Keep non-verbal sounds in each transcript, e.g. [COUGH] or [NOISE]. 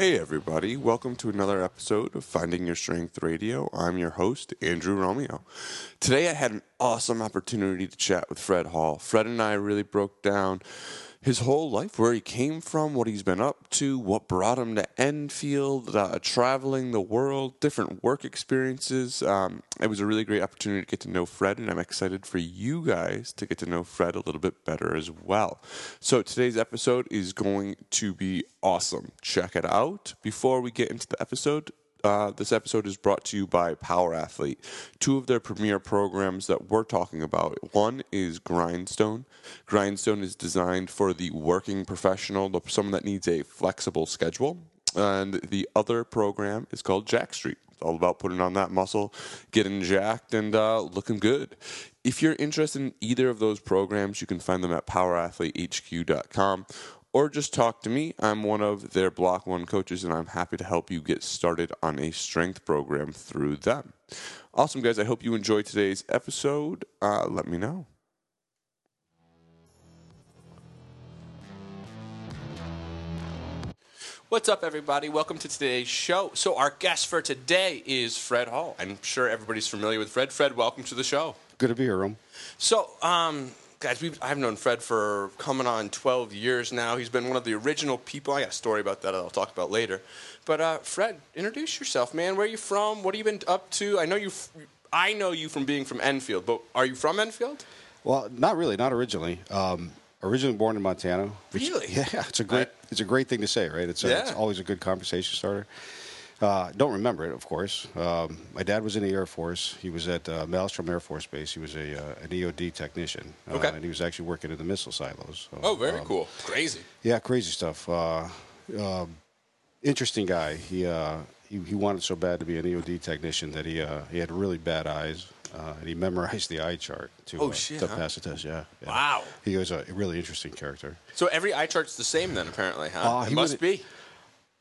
Hey, everybody. Welcome to another episode of Finding Your Strength Radio. I'm your host, Andrew Romeo. Today, I had an awesome opportunity to chat with Fred Hall. Fred and I really broke down his whole life, where he came from, what he's been up to, what brought him to Enfield, uh, traveling the world, different work experiences. Um, it was a really great opportunity to get to know Fred, and I'm excited for you guys to get to know Fred a little bit better as well. So today's episode is going to be awesome. Check it out. Before we get into the episode, uh, this episode is brought to you by Power Athlete. Two of their premier programs that we're talking about. One is Grindstone. Grindstone is designed for the working professional, someone that needs a flexible schedule. And the other program is called Jacked Street. It's all about putting on that muscle, getting jacked, and uh, looking good. If you're interested in either of those programs, you can find them at powerathletehq.com or just talk to me. I'm one of their Block One coaches, and I'm happy to help you get started on a strength program through them. Awesome, guys. I hope you enjoyed today's episode. Uh, let me know. What's up, everybody? Welcome to today's show. So, our guest for today is Fred Hall. I'm sure everybody's familiar with Fred. Fred, welcome to the show. Good to be here, Rome. So, um, guys, we've, I've known Fred for coming on 12 years now. He's been one of the original people. I got a story about that I'll talk about later. But uh, Fred, introduce yourself, man. Where are you from? What have you been up to? I know you. I know you from being from Enfield, but are you from Enfield? Well, not really, not originally. Um, originally born in Montana. Which, really? [LAUGHS] Yeah, it's a great. I, it's a great thing to say, right? It's, a, yeah. it's always a good conversation starter. Uh, don't remember it, of course. Um, my dad was in the Air Force. He was at uh, Malmstrom Air Force Base. He was a uh, an EOD technician. Uh, okay. And he was actually working in the missile silos. So, oh, very um, cool. Crazy. Yeah, crazy stuff. Uh, um, interesting guy. He, uh, he, he wanted so bad to be an EOD technician that he he had really bad eyes. and he memorized the eye chart to, oh, shit, to huh? pass the test. Yeah, yeah, Wow. He was a really interesting character. So every eye chart's the same then, apparently, huh? it must be.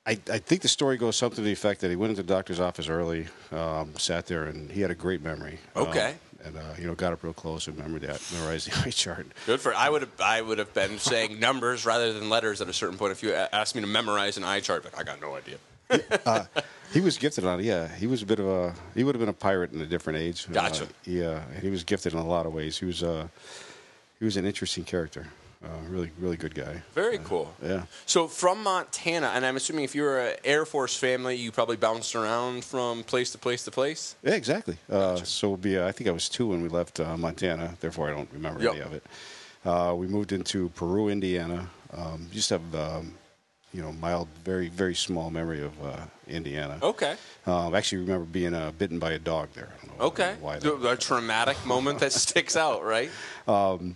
I, I, think the story goes something to the effect that he went into the doctor's office early, um, sat there, and he had a great memory. Okay. Um, and uh, you know, got up real close and remembered that, memorized the [LAUGHS] eye chart. Good for. I would have. I would have been saying [LAUGHS] numbers rather than letters at a certain point. If you asked me to memorize an eye chart, but I got no idea. [LAUGHS] uh, he was gifted on it. Yeah, he was a bit of a. He would have been a pirate in a different age. Gotcha. Uh, yeah, he was gifted in a lot of ways. He was. Uh, he was an interesting character. Uh, really, really good guy. Very uh, cool. Yeah. So from Montana, and I'm assuming if you were an Air Force family, you probably bounced around from place to place to place. Yeah, exactly. Uh, gotcha. So be, uh, I think I was two when we left uh, Montana. Therefore, I don't remember yep. any of it. Uh, we moved into Peru, Indiana. Um, just have. Um, you know, mild, very, very small memory of Indiana. Okay. I actually remember being bitten by a dog there. okay. Why a traumatic moment that sticks out, right? [LAUGHS] Um,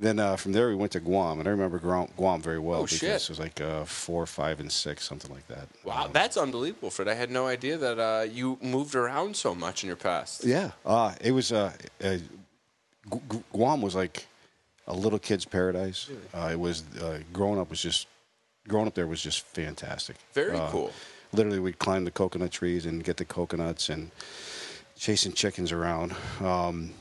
then uh, from there we went to Guam, and I remember Guam very well oh, because shit. it was like uh, four, five, and six, something like that. Wow, um, that's unbelievable, Fred. I had no idea that uh, you moved around so much in your past. Yeah, uh, it was. Uh, uh, Guam was like a little kid's paradise. Really? it was growing up was just growing up there was just fantastic. Very cool. Literally, we'd climb the coconut trees and get the coconuts and chasing chickens around. Um,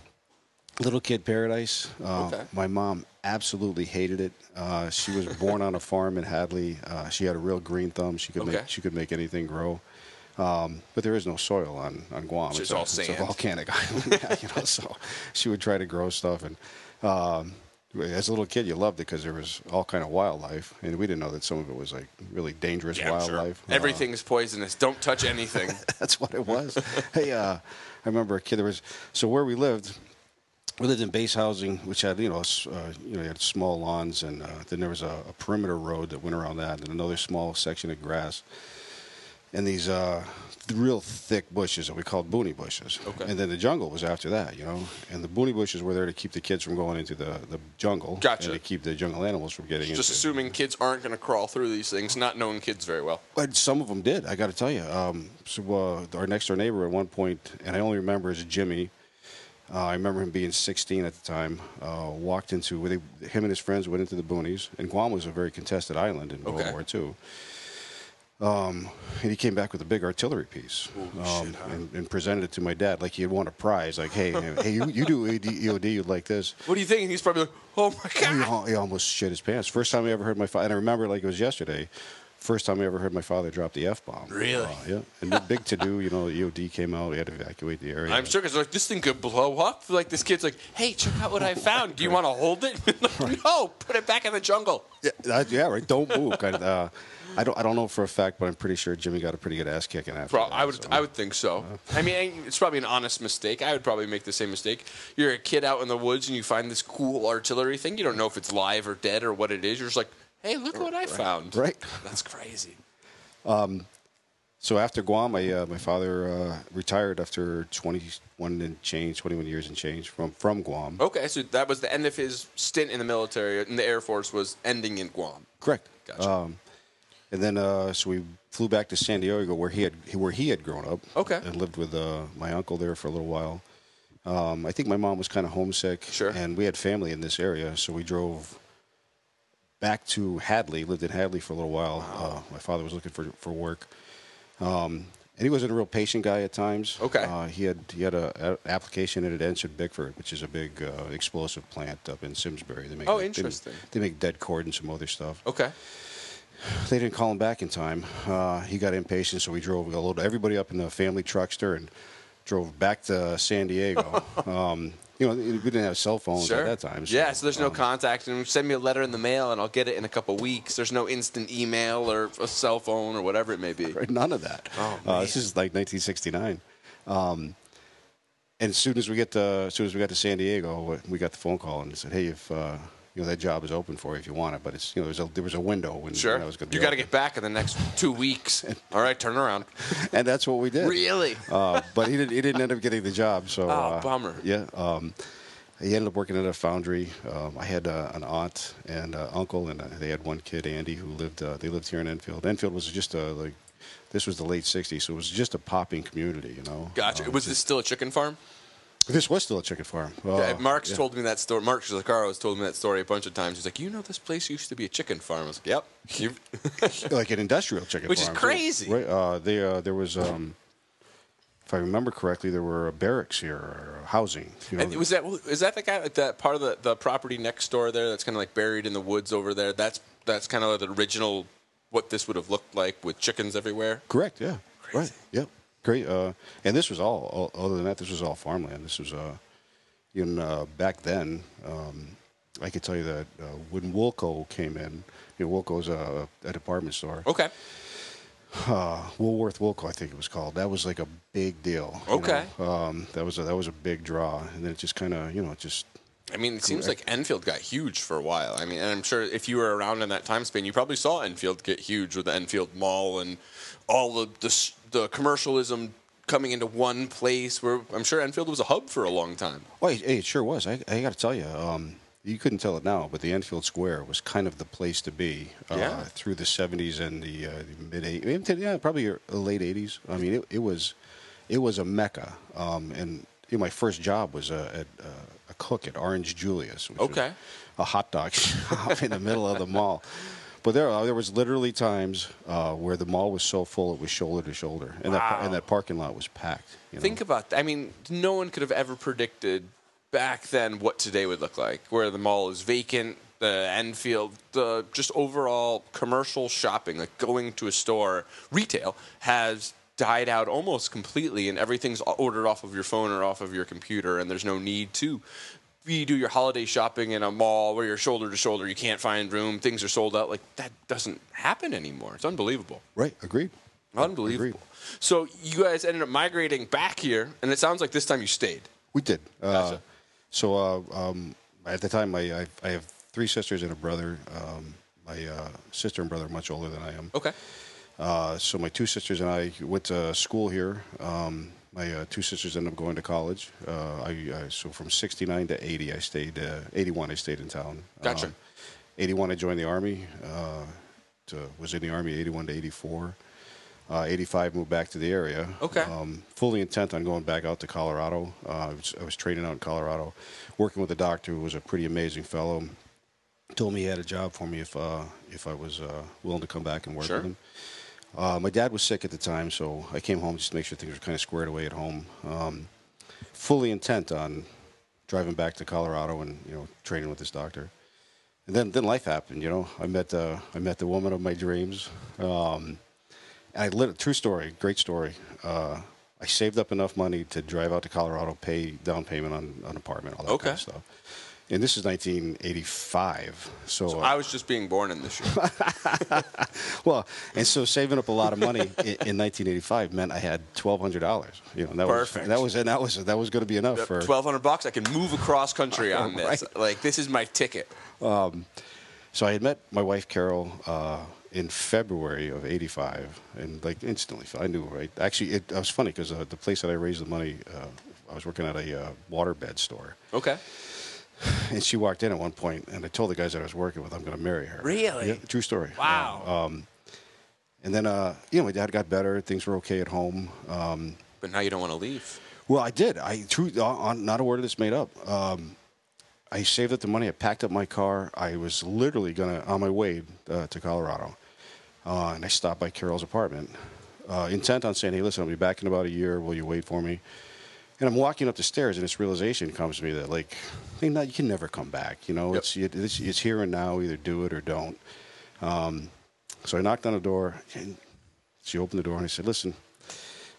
Little Kid Paradise. Uh, okay. My mom absolutely hated it. Uh, she was born on a farm in Hadley. Uh, she had a real green thumb. She could okay. make she could make anything grow. Um, but there is no soil on, on Guam. It's, it's, all a, sand. it's a volcanic [LAUGHS] island, yeah, you know. So she would try to grow stuff, and um, as a little kid, you loved it because there was all kind of wildlife, and we didn't know that some of it was like really dangerous yeah, wildlife. Sure. Everything's poisonous. Don't touch anything. [LAUGHS] That's what it was. hey, uh, I remember a kid. There was so where we lived we lived in base housing, which had you know uh, you know had small lawns, and uh, then there was a, a, perimeter road that went around that, and another small section of grass, and these uh, real thick bushes that we called booney bushes. Okay. And then the jungle was after that, you know, and the booney bushes were there to keep the kids from going into the, the jungle, gotcha. and to keep the jungle animals from getting Just into. assuming kids aren't going to crawl through these things, not knowing kids very well. But some of them did. I got to tell you. Um, so uh, our next door neighbor at one point, and I only remember as Jimmy uh, I remember him being 16 at the time. Uh, walked into where they, him and his friends went into the boonies, and Guam was a very contested island in okay. World War II. Um, and he came back with a big artillery piece um, shit, huh? and, and, presented it to my dad like he had won a prize. Like, hey, hey, you, you do EOD, you'd like this. What do you think? He's probably like, oh my god. He, he, almost shit his pants. First time I ever heard my father, and I remember like it was yesterday. First time I ever heard my father drop the f bomb. Really? Uh, yeah. And the big to do, you know, the EOD came out. We had to evacuate the area. I'm sure because like this thing could blow up. Like this kid's like, "Hey, check out what I [LAUGHS] found. Do you want to hold it?" [LAUGHS] Like, [LAUGHS] no, put it back in the jungle. Yeah, that- yeah, right. Don't move. of, uh, I don't. I don't know for a fact, but I'm pretty sure Jimmy got a pretty good ass kicking after. Pro- that, I would, so. I would think so. I mean, it's probably an honest mistake. I would probably make the same mistake. You're a kid out in the woods and you find this cool artillery thing. You don't know if it's live or dead or what it is. You're just like, "Hey, look what I found." Right. That's crazy. So after Guam, I, uh, my father uh, retired after 21 and change, 21 years and change from from Guam. Okay, so that was the end of his stint in the military. In the Air Force was ending in Guam. Correct. Gotcha. Um, and then uh, so we flew back to San Diego, where he had where he had grown up. Okay. And lived with uh, my uncle there for a little while. Um, I think my mom was kind of homesick. Sure. And we had family in this area, so we drove back to Hadley. Lived in Hadley for a little while. Uh, my father was looking for for work. Um, and he wasn't a real patient guy at times. Okay. Uh, he had he had a, a application in at Ensign Bickford, which is a big uh, explosive plant up in Simsbury. They make Oh, interesting. They, make det cord and some other stuff. Okay. They didn't call him back in time. Uh, he got impatient, so we drove. We loaded everybody up in the family truckster and drove back to San Diego. [LAUGHS] um, you know, we didn't have cell phones Sure. at that time. yeah, so there's no um, contact, and send me a letter in the mail, and I'll get it in a couple weeks. There's no instant email or a cell phone or whatever it may be. [LAUGHS] Right, None of that. Oh, uh, this is like 1969. Um, and as soon as we get to, as soon as we got to San Diego, we got the phone call and said, "Hey, if uh, you know that job is open for you if you want it, but it's you know a, there was a window when, Sure. I was going to You got to get back in the next two weeks. [LAUGHS] All right, turn around. and that's what we did. Really? Uh, but he didn't. He didn't end up getting the job. So. Oh, uh, bummer. Yeah. Um, he ended up working at a foundry. Um, I had uh, an aunt and uh, uncle, and uh, they had one kid, Andy, who lived. Uh, they lived here in Enfield. Enfield was just a like. This was the late '60s, so it was just a popping community, you know. Gotcha. Um, Was this still a chicken farm? This was still a chicken farm. Yeah, Uh, Mark's yeah. told me that story. Mark Zacaro has told me that story a bunch of times. He's like, you know, this place used to be a chicken farm. I was like, yep. [LAUGHS] Like an industrial chicken farm. Which is crazy. Right. Uh, they, uh, there was, um, if I remember correctly, there were barracks here, or housing. You know, And was that is that the guy like that part of the, the property next door there that's kind of like buried in the woods over there? That's that's kind of like the original what this would have looked like with chickens everywhere. correct? Yeah. Crazy. Right. Yep. Great. Uh, and this was all. Other than that, this was all farmland. This was, uh, in uh, back then. Um, I could tell you that uh, when Woolco came in, you know, Woolco's a, a department store. Okay. uh, Woolworth Woolco, I think it was called. That was like a big deal. you Okay. know. Um, that was a, that was a big draw, and then it just kind of you know just I mean, it seems like Enfield got huge for a while. I mean, and I'm sure if you were around in that time span, you probably saw Enfield get huge with the Enfield Mall and all the the, the commercialism coming into one place. Where I'm sure Enfield was a hub for a long time. Well, it, it sure was. I, I got to tell you, um, you couldn't tell it now, but the Enfield Square was kind of the place to be uh, Yeah. through the '70s and the, uh, the mid '80s. Yeah, probably your late '80s. I mean, it, it was it was a mecca. Um, and you know, my first job was uh, at, uh, a cook at Orange Julius. Which was Okay. a hot dog [LAUGHS] shop in the middle of the mall. But there, uh, there was literally times uh, where the mall was so full it was shoulder to shoulder, and that and that parking lot was packed. You know? Think about that. I mean, no one could have ever predicted back then what today would look like, where the mall is vacant, the Enfield, the just overall commercial shopping, like going to a store, retail has died out almost completely, and everything's ordered off of your phone or off of your computer, and there's no need to. You do your holiday shopping in a mall where you're shoulder to shoulder, you can't find room, things are sold out. Like that doesn't happen anymore. It's unbelievable. right? Agreed. Unbelievable. Agreed. So you guys ended up migrating back here, and it sounds like this time you stayed. We did. Uh, so uh, um, at the time, I, I, I have three sisters and a brother. Um, my uh, sister and brother are much older than I am. Okay. Uh, so my two sisters and I went to school here. Um, my uh, two sisters ended up going to college. Uh, I, I so from '69 to '80, I stayed. Uh, '81, I stayed in town. Gotcha. Um, '81, I joined the army. Uh, to, was in the army '81 to '84. Uh, 85 moved back to the area. Okay. Um, fully intent on going back out to Colorado. Uh, I, was, I was training out in Colorado, working with a doctor who was a pretty amazing fellow. Told me he had a job for me if uh, if I was uh, willing to come back and work Sure. with him. Uh, my dad was sick at the time, so I came home just to make sure things were kind of squared away at home. Um, fully intent on driving back to Colorado and you know training with this doctor. and then then life happened. You know, I met uh, I met the woman of my dreams. Um, and I lit true story, great story. Uh, I saved up enough money to drive out to Colorado, pay down payment on, on an apartment, all that Okay. kind of stuff. And this is 1985. So, So uh, I was just being born in this year. [LAUGHS] well, and so saving up a lot of money in, in 1985 meant I had $1,200. You know, that Perfect. was that was and that was that was going to be enough for Twelve hundred bucks. I can move across country on [LAUGHS] this. Right. Like this is my ticket. So I had met my wife Carol uh, in February of '85, and like instantly, I knew right. Actually, it, it was funny because uh, the place that I raised the money, uh, I was working at a uh, waterbed store, Okay. And she walked in at one point, and I told the guys that I was working with, I'm going to marry her. Really? Yeah, true story. Wow. Uh, um, and then, uh, you know, my dad got better. Things were okay at home. Um, But now you don't want to leave. well, I did. I true, on, not a word of this made up. Um, I saved up the money. I packed up my car. I was literally gonna on my way uh, to Colorado, uh, and I stopped by Carol's apartment, uh, intent on saying, "Hey, listen, I'll be back in about a year. Will you wait for me?" And I'm walking up the stairs, and this realization comes to me that, like, hey, no, you can never come back. You know, Yep. it's, it, it's it's here and now. Either do it or don't. Um, so I knocked on the door, and she opened the door, and I said, "Listen."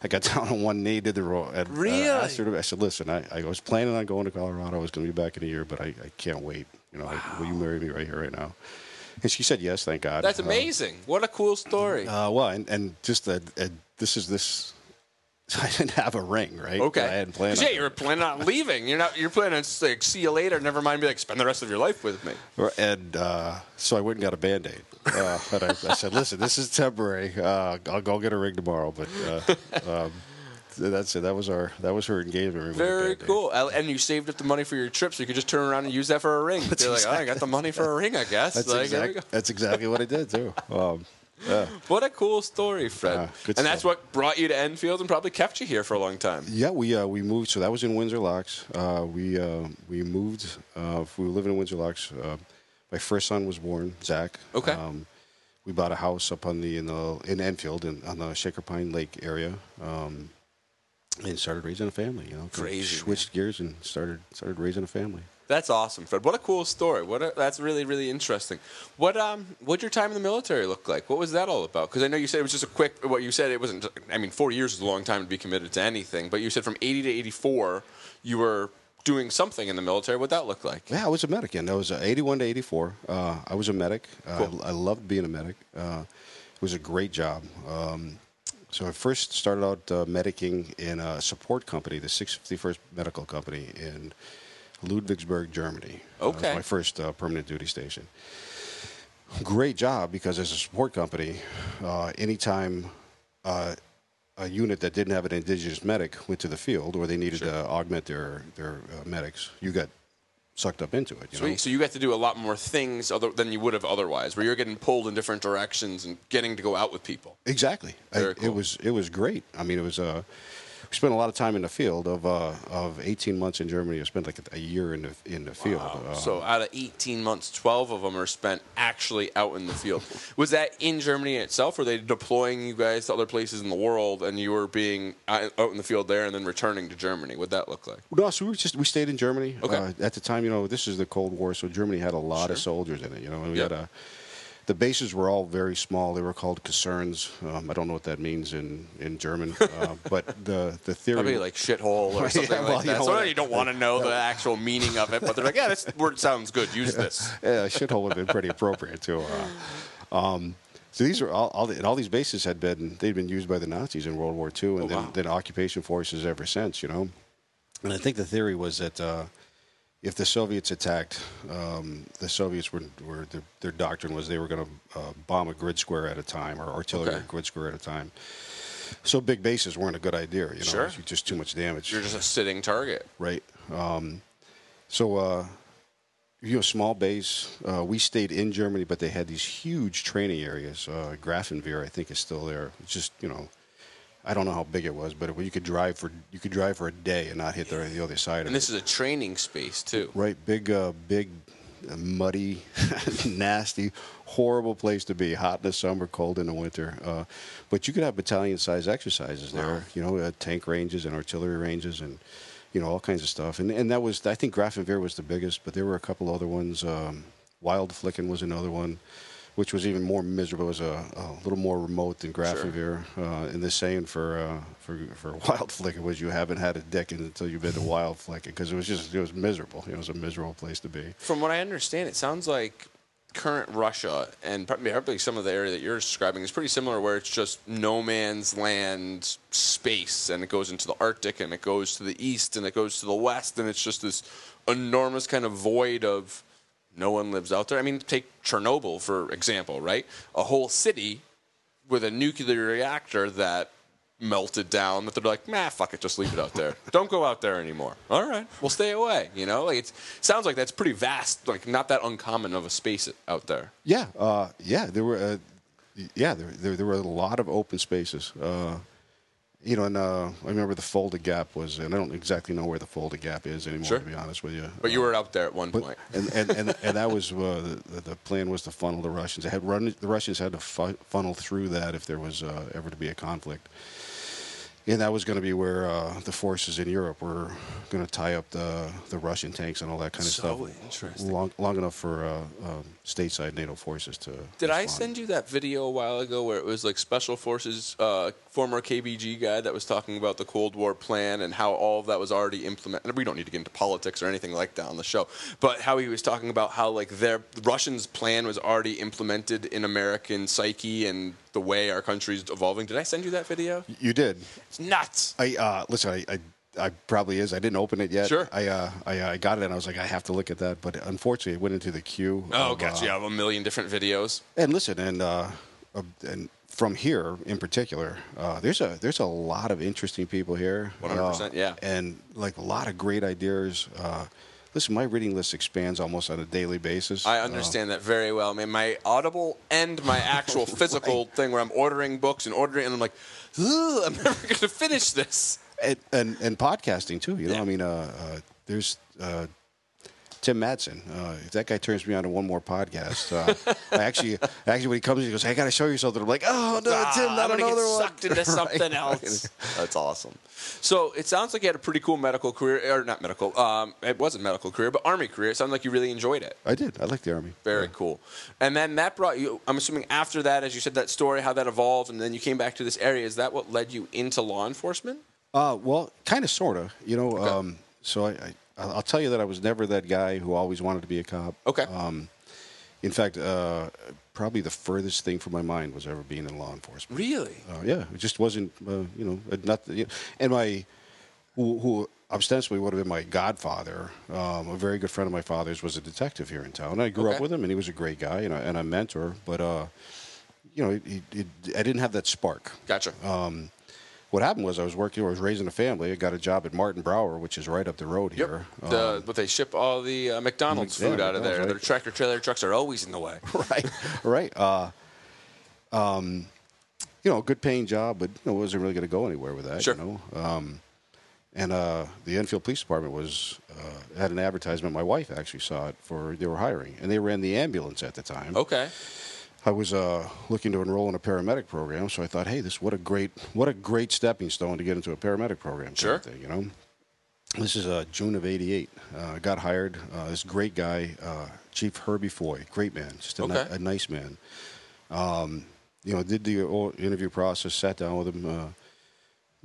I got [LAUGHS] down on one knee, did the roll. And, uh, Really? asked her to- I said, "Listen, I, I was planning on going to Colorado. I was going to be back in a year, but I, I can't wait. You know, like, will you marry me right here, right now?" And she said, "Yes, thank God." That's Um, amazing. what a cool story. uh, well, and, and just that uh, this is this. [LAUGHS] I didn't have a ring, right? okay. I hadn't planned. yeah, you're planning on leaving. You're not. You're planning on just, like see you later. Never mind. Be like spend the rest of your life with me. And uh, so I went and got a band aid. Uh, and I, I said, listen, this is temporary. Uh, I'll go get a ring tomorrow. But uh, um, that's it. That was our that was her engagement ring. Very cool. And you saved up the money for your trip, so you could just turn around and use that for a ring. [LAUGHS] You're like, oh, I got the money for a ring, I guess. That's, like, exact, that's exactly what I did too. Um, yeah. What a cool story, Fred. And that's what brought you to Enfield and probably kept you here for a long time. Yeah, we uh, we moved. So that was in Windsor Locks. Uh, we uh, we moved. Uh, we were living in Windsor Locks. Uh, my first son was born, Zach. Okay. Um, we bought a house up on the in the in Enfield in, on the Shaker Pine Lake area, um, and started raising a family. You know, Crazy, Switched gears and started started raising a family. That's awesome, Fred. What a cool story. What a, that's really really interesting. What um what your time in the military look like? What was that all about? Because I know you said it was just a quick. What you said it wasn't. I mean, four years is a long time to be committed to anything. But you said from eighty to eighty four, you were doing something in the military. What that look like? Yeah, I was a medic, and I was uh, 81 to 84. Uh, I was a medic. Uh, Cool. I, I loved being a medic. Uh, it was a great job. Um, so I first started out uh, medicing in a support company, the 651st Medical Company in Ludwigsburg, Germany. Uh, that was Okay. my first uh, permanent duty station. Great job because as a support company, uh, anytime uh, a unit that didn't have an indigenous medic went to the field or they needed to augment their their uh, medics, you got sucked up into it. You know? So you got to do a lot more things other than you would have otherwise, where you're getting pulled in different directions and getting to go out with people. Exactly. I- cool. It was it was great. I mean, it was. Uh, we spent a lot of time in the field. Of uh, of 18 months in Germany, I spent like a year in the in the field. Uh, So out of 18 months, 12 of them are spent actually out in the field. [LAUGHS] Was that in Germany itself? Or were they deploying you guys to other places in the world, and you were being out out in the field there, and then returning to Germany? What'd that look like? no, so we just we stayed in Germany. Okay. Uh, at the time, you know, this is the Cold War, so Germany had a lot of soldiers in it. You know, and we Yep. had a. The bases were all very small. They were called Kaserns. Um, I don't know what that means in in German, uh, [LAUGHS] but the the theory Probably like shithole or [LAUGHS] Yeah, something well, like you that. know so you don't want to know the actual meaning of it, but they're like, yeah, this word sounds good. Use this. yeah, shithole would have been pretty appropriate too. Uh, um, so these are all, all the, and all these bases had been they'd been used by the Nazis in World War II, and Oh, then, wow. then occupation forces ever since. You know, and I think the theory was that uh, if the Soviets attacked, um, the Soviets were, were their, their doctrine was they were going to uh, bomb a grid square at a time or artillery Okay. grid square at a time. So big bases weren't a good idea. You know, Sure. Just too much damage You're just a sitting target. right? Um, so, uh, you know, small base. Uh, we stayed in Germany, but they had these huge training areas. Uh, Grafenwehr, I think, is still there. It's just you know, I don't know how big it was, but you could drive for you could drive for a day and not hit the, the other side of And it. this is a training space too. Right, big, uh, big, uh, muddy, [LAUGHS] nasty, horrible place to be. Hot in the summer, cold in the winter. Uh, but you could have battalion-sized exercises there. Wow. You know, uh, tank ranges and artillery ranges, and you know all kinds of stuff. And and that was, I think, Grafenwehr was the biggest, but there were a couple other ones. Um, Wildflecken was another one, which was even more miserable. It was a, a little more remote than Grafenwehr. Uh, and the saying for uh, for for [LAUGHS] Wildflecken was you haven't had a dick until you've been to Wildflecken because it was just it was miserable. It was a miserable place to be. From what I understand, it sounds like current Russia and probably some of the area that you're describing is pretty similar, where it's just no man's land space, and it goes into the Arctic, and it goes to the east, and it goes to the west, and it's just this enormous kind of void of no one lives out there. I mean, take Chernobyl for example, right? A whole city with a nuclear reactor that melted down that they're like, nah, fuck it, just leave it out there. [LAUGHS] Don't go out there anymore. All right, we'll stay away. You know, like it sounds like that's pretty vast, like not that uncommon of a space out there. Yeah, uh, yeah, there were, uh, yeah, there, there, there were a lot of open spaces. Uh, you know, and uh, I remember the Fulda Gap was, and I don't exactly know where the Fulda Gap is anymore, Sure. to be honest with you. But you were out there at one But, point. and, and, and, and that was uh, the, the plan was to funnel the Russians. They had run, the Russians had to fu- funnel through that if there was uh, ever to be a conflict. And that was going to be where uh, the forces in Europe were going to tie up the the Russian tanks and all that kind of So stuff. interesting. Long, long enough for uh, um, stateside NATO forces to. Did I send you that video a while ago where it was like Special Forces, uh, former KBG guy that was talking about the Cold War plan and how all of that was already implemented? We don't need to get into politics or anything like that on the show, but how he was talking about how like their Russians' plan was already implemented in American psyche and the way our country's evolving. Did I send you that video? You did. It's nuts. I uh, listen. I, I, I probably is. I didn't open it yet. Sure. I, uh, I, I got it and I was like, I have to look at that. But unfortunately, it went into the queue. Oh, of, gotcha. uh, You have a million different videos. And listen, and uh, uh, and from here in particular, uh, there's a there's a lot of interesting people here. 100%, uh, yeah. and like a lot of great ideas. Uh, listen, my reading list expands almost on a daily basis. I Uh, understand that very well. I mean, my Audible and my actual [LAUGHS] physical thing where I'm ordering books and ordering, and I'm like, I'm [LAUGHS] never going to finish this. And, and and podcasting too. You know, Yeah. I mean, uh, uh, there's uh, Tim Madsen. Uh, if that guy turns me on to one more podcast, uh, I actually, [LAUGHS] actually, when he comes, he goes, "Hey, "I got to show you something." I'm like, "Oh no, Ah, Tim, not I'm another get one." sucked into [LAUGHS] something Right. else. That's awesome. So it sounds like you had a pretty cool medical career, or not medical. Um, it wasn't medical career, but army career. It sounded like you really enjoyed it. I did. I liked the army. Very cool. And then that brought you. I'm assuming after that, as you said, that story, how that evolved, and then you came back to this area. Is that what led you into law enforcement? Uh, well, kind of, sort of. You know, Okay. um, so I, I, I'll tell you that I was never that guy who always wanted to be a cop. Okay. Um, in fact, uh, probably the furthest thing from my mind was ever being in law enforcement. Really? Uh, yeah, it just wasn't, uh, you know, uh, not. You know, and my, who, who ostensibly would have been my godfather, um, a very good friend of my father's, was a detective here in town. I grew Okay. up with him, and he was a great guy and a, and a mentor. But, uh, you know, he, he, I didn't have that spark. Gotcha. Um, what happened was I was working, I was raising a family. I got a job at Martin Brower, which is right up the road Yep. here. The, Um, but they ship all the uh, McDonald's Yeah, food out of there. McDonald's, Their tractor trailer trucks are always in the way. [LAUGHS] right, right. Uh, um, you know, a good paying job, but you know, wasn't really going to go anywhere with that. Sure. You know, um, and uh, the Enfield Police Department was uh, had an advertisement. My wife actually saw it for they were hiring, and they ran the ambulance at the time. Okay. I was uh, looking to enroll in a paramedic program, so I thought, hey, this what a great what a great stepping stone to get into a paramedic program. Sure. thing, you know. This is uh, June of '88. Uh, got hired. Uh, this great guy, uh, Chief Herbie Foy, great man, just a, ni- a nice man. Um, you know, did the interview process, sat down with him.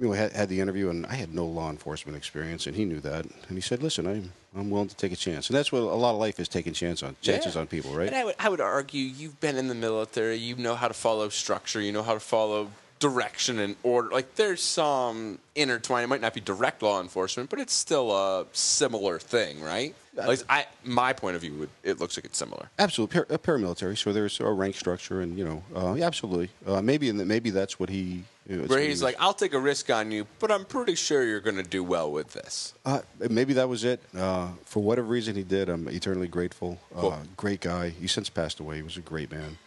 You know, had, had the interview, and I had no law enforcement experience, and he knew that. And he said, "Listen, I'm I'm willing to take a chance." And that's what a lot of life is taking chance on chances Yeah. on people, right? And I would, I would argue you've been in the military. You know how to follow structure. You know how to follow direction and order. Like there's some intertwine. It might not be direct law enforcement, but it's still a similar thing, right? Like I, my point of view, would it looks like it's similar. Absolutely, Par- paramilitary. So there's a rank structure, and you know, uh, yeah, absolutely. Uh, maybe in the, maybe that's what he. Where he's like, I'll take a risk on you, but I'm pretty sure you're going to do well with this. uh, maybe that was it. Uh, for whatever reason he did, I'm eternally grateful. Cool. Uh, great guy. He since passed away. He was a great man.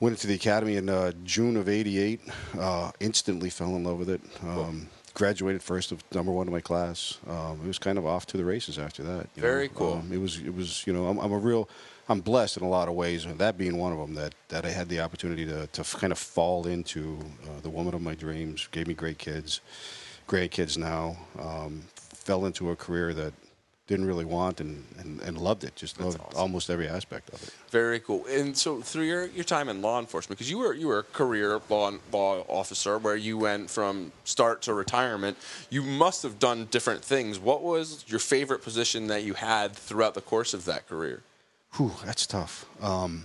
Went into the academy in uh, June of '88. Uh, instantly fell in love with it. Um, Graduated first of number one in my class. Um, it was kind of off to the races after that. you Very know. cool. Um, it was. It was. You know, I'm, I'm a real. I'm blessed in a lot of ways, and that being one of them. That that I had the opportunity to to kind of fall into uh, the woman of my dreams. Gave me great kids, great kids now. Um, fell into a career that didn't really want and, and, and loved it. Just loved awesome. almost every aspect of it. Very cool. And so through your, your time in law enforcement, because you were you were a career law law officer where you went from start to retirement, you must have done different things. What was your favorite position that you had throughout the course of that career? Whew, that's tough. Um,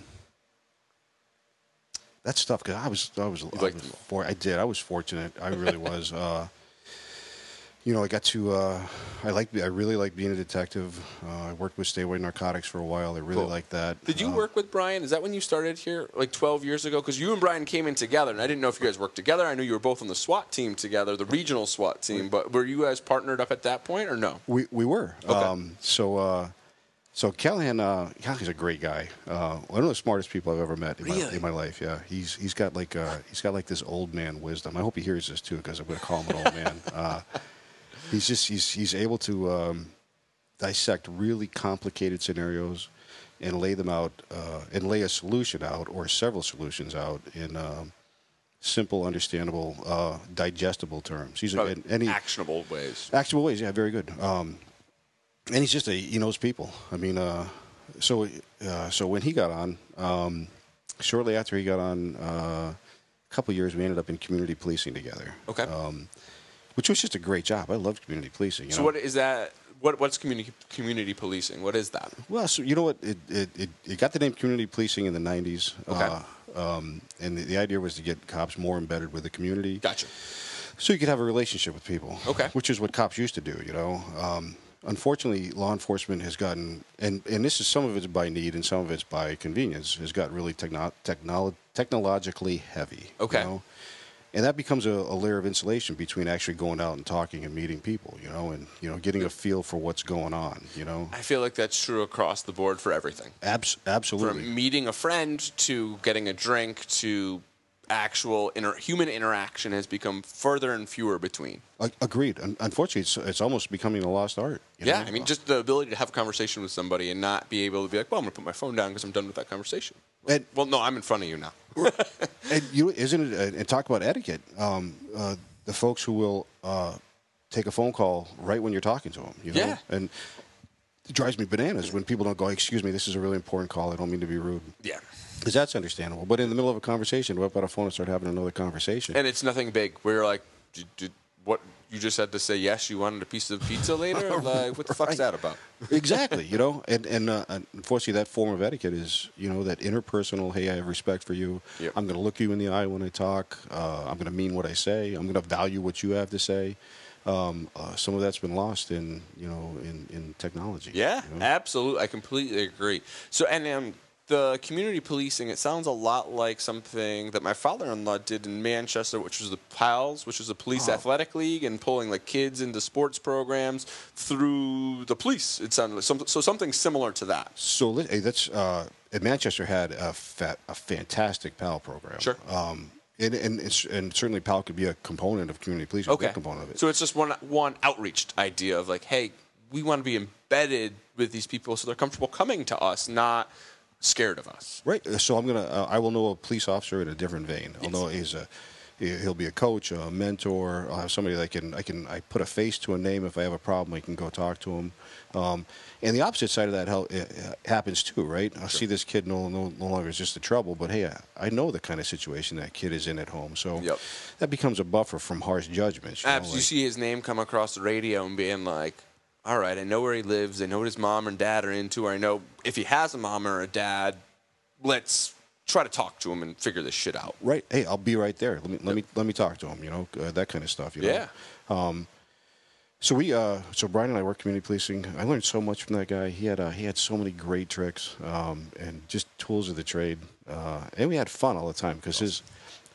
that's tough because I was I was, I, was for, I did I was fortunate I really was. Uh, you know, I got to. Uh, I like. I really like being a detective. Uh, I worked with Statewide Narcotics for a while. I really Cool. liked that. Did you Uh, work with Brian? Is that when you started here, like 12 years ago? Because you and Brian came in together, and I didn't know if you guys worked together. I knew you were both on the SWAT team together, the regional SWAT team. But were you guys partnered up at that point, or no? We we were. Okay. Um, so uh, so Callahan uh, Callahan's a great guy. Uh, one of the smartest people I've ever met in, my, in my life. Yeah, he's he's got like uh, he's got like this old man wisdom. I hope he hears this too because I'm going to call him an old man. [LAUGHS] Uh, he's just he's he's able to um, dissect really complicated scenarios and lay them out uh, and lay a solution out or several solutions out in. Um, Simple, understandable, uh, digestible terms. He's a, Probably and, and he, actionable ways. Actual ways, yeah, very good. Um, and he's just a he knows people. I mean, uh, so uh, so when he got on, um, shortly after he got on, uh, a couple years we ended up in community policing together. Okay. Um, which was just a great job. I loved community policing. You So know? what is that? What what's community community policing? What is that? Well, so you know what? It, it, it, it got the name community policing in the 90s. Okay. Uh, um, and the, the idea was to get cops more embedded with the community. Gotcha. So you could have a relationship with people. Okay. Which is what cops used to do, you know. Um, unfortunately, law enforcement has gotten, and, and this is some of it's by need and some of it's by convenience, has got really techno- technolo- technologically heavy. you Okay. know? And that becomes a, a layer of insulation between actually going out and talking and meeting people, you know, and you know getting a feel for what's going on, you know. I feel like that's true across the board for everything. Abs- From meeting a friend to getting a drink to actual inter- human interaction has become further and fewer between. Agreed. Unfortunately, it's, it's almost becoming a lost art. you Yeah, know? I mean, just the ability to have a conversation with somebody and not be able to be like, "Well, I'm going to put my phone down because I'm done with that conversation." And- well, no, I'm in front of you now. [LAUGHS] and you isn't it? And talk about etiquette. Um, uh, the folks who will uh, take a phone call right when you're talking to them. You know? Yeah. And it drives me bananas when people don't go. Excuse me, this is a really important call. I don't mean to be rude. Yeah, Because that's understandable. But in the middle of a conversation, whip out a phone and start having another conversation. and it's nothing big. We're like, did, did, "What? You just had to say yes. You wanted a piece of pizza later. [LAUGHS] Like, what the fuck's that about?" [LAUGHS] exactly. You know, and and uh, unfortunately, that form of etiquette is you know that interpersonal. Hey, I have respect for you. Yep. I'm going to look you in the eye when I talk. Uh, I'm going to mean what I say. I'm going to value what you have to say. Um, uh, some of that's been lost in you know in, in technology. Yeah, you know? absolutely. I completely agree. So, and um, the community policing, it sounds a lot like something that my father-in-law did in Manchester, which was the PALS, which was the Police Oh. Athletic League, and pulling like kids into sports programs through the police. It sounded like some, so something similar to that. So hey, that's uh, at Manchester had a fa- a fantastic PAL program. Sure. Um, and, and and certainly PAL could be a component of community policing. a big component of it. So it's just one one outreach idea of like, hey, we want to be embedded with these people so they're comfortable coming to us, not scared of us. Right. So I'm gonna. Uh, I will know a police officer in a different vein. I'll Yes. know he's a. he- He'll be a coach, a mentor. I'll have somebody that I can. I can. I put a face to a name. If I have a problem, I can go talk to him. Um, and the opposite side of that hel- uh, happens too, right? I see this kid no, no no longer is just the trouble, but hey, I, I know the kind of situation that kid is in at home, so Yep. that becomes a buffer from harsh judgments. You know, Abs, you see his name come across the radio and being like, all right, I know where he lives. I know what his mom and dad are into. Or I know if he has a mom or a dad, let's try to talk to him and figure this shit out. Right. Hey, I'll be right there. Let me let me let me talk to him. You know uh, that kind of stuff. You know? Yeah. So we, uh, so Brian and I work community policing. I learned so much from that guy. He had, uh, he had so many great tricks um, and just tools of the trade, uh, and we had fun all the time because his,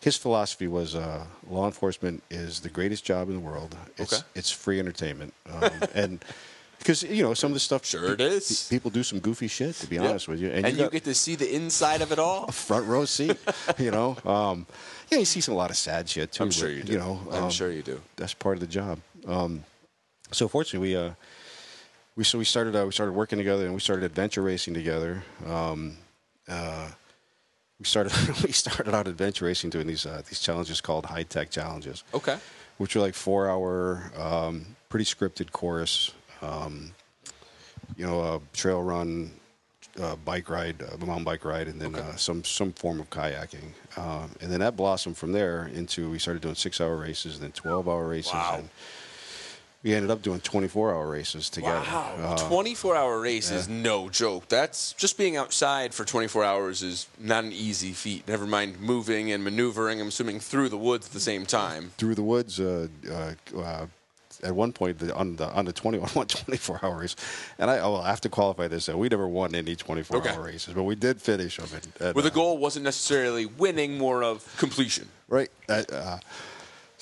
his philosophy was uh, law enforcement is the greatest job in the world. It's, Okay. it's free entertainment, um, [LAUGHS] and because you know some of the stuff, Sure it is. People do some goofy shit, to be Yep. honest with you, And, you, got get to see the inside of it all. a front row seat. [LAUGHS] you know, um, yeah, you see some a lot of sad shit too. I'm sure but, you do. You know, I'm um, sure you do. that's part of the job. Um, so fortunately, we uh, we so we started uh, we started working together and we started adventure racing together. Um, uh, we started [LAUGHS] we started out adventure racing doing these uh, these challenges called high tech challenges, Okay. which are like four hour, um, pretty scripted course. Um, you know, a trail run, uh, bike ride, a mountain bike ride, and then Okay. uh, some some form of kayaking. Um, and then that blossomed from there into we started doing six hour races, then twelve hour races, Wow. and we ended up doing twenty four hour races together. Wow, Uh, 24 hour race is no joke. That's just being outside for 24 hours is not an easy feat. Never mind moving and maneuvering, I'm assuming through the woods at the same time. through the woods. Uh, uh, uh, at one point the, on the on the 20 [LAUGHS] on one 24 hour race, and I, I have to qualify this. That we never won any 24 Okay. hour races, but we did finish them. And, and, Where the uh, goal wasn't necessarily winning, more of completion. right?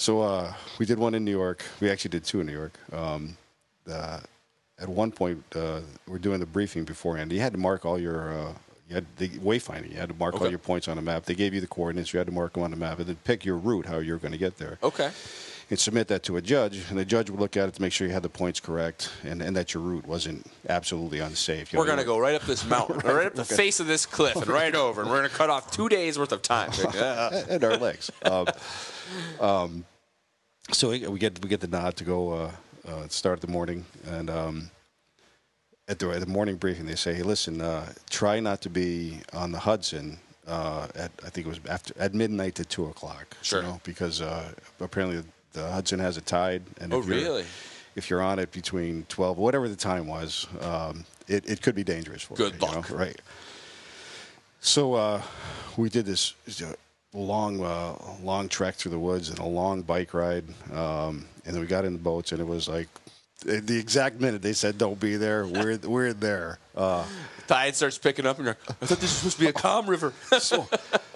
So uh, we did one in New York. We actually did two in New York. Um, uh, at one point, uh, we're doing the briefing beforehand. You had to mark all your. Uh, you had the wayfinding. You had to mark all your points on the map. They gave you the coordinates. You had to mark them on the map, and then pick your route how you're going to get there. Okay. and submit that to a judge, and the judge would look at it to make sure you had the points correct and, and that your route wasn't absolutely unsafe. You We're going to go right up this [LAUGHS] mountain, or right up the face of this cliff, and right over, and we're going to cut off two days worth of time. [LAUGHS] And our legs. Um, um, so we, we get we get the nod to go uh, uh, start the morning, and um, at the, at the morning briefing they say, "Hey, listen, uh, try not to be on the Hudson." Uh, at I think it was after at midnight to two o'clock. Sure. You know, because uh, apparently the Hudson has a tide, and Oh, if you're- really? If you're on it between twelve, whatever the time was, um, it, it could be dangerous for Good you. you luck. know, right? So uh, we did this long, uh, long trek through the woods and a long bike ride, um, and then we got in the boats, and it was like the exact minute they said don't be there, we're [LAUGHS] we're there. Uh, Tide starts picking up, and you're like, I thought this was supposed to be a calm river. [LAUGHS] so,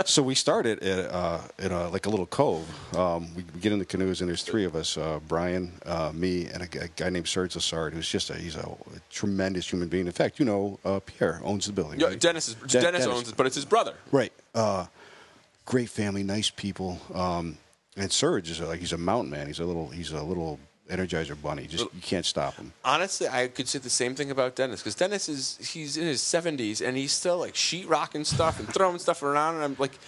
so we started at, uh, in a, like a little cove. Um, we, get in the canoes, and there's three of us: uh, Brian, uh, me, and a, guy- a guy named Serge Lassard, who's just a he's a, tremendous human being. In fact, you know, uh, Pierre owns the building. Yeah, right? Dennis, is, De- Dennis, owns it, but it's his brother. Right. Great family, nice people. Um, and Serge is like he's a mountain man. He's a little he's a little energizer bunny. Just you can't stop him. Honestly, I could say the same thing about Dennis because Dennis is he's in his seventies and he's still like sheetrocking stuff and throwing stuff around, and I'm like,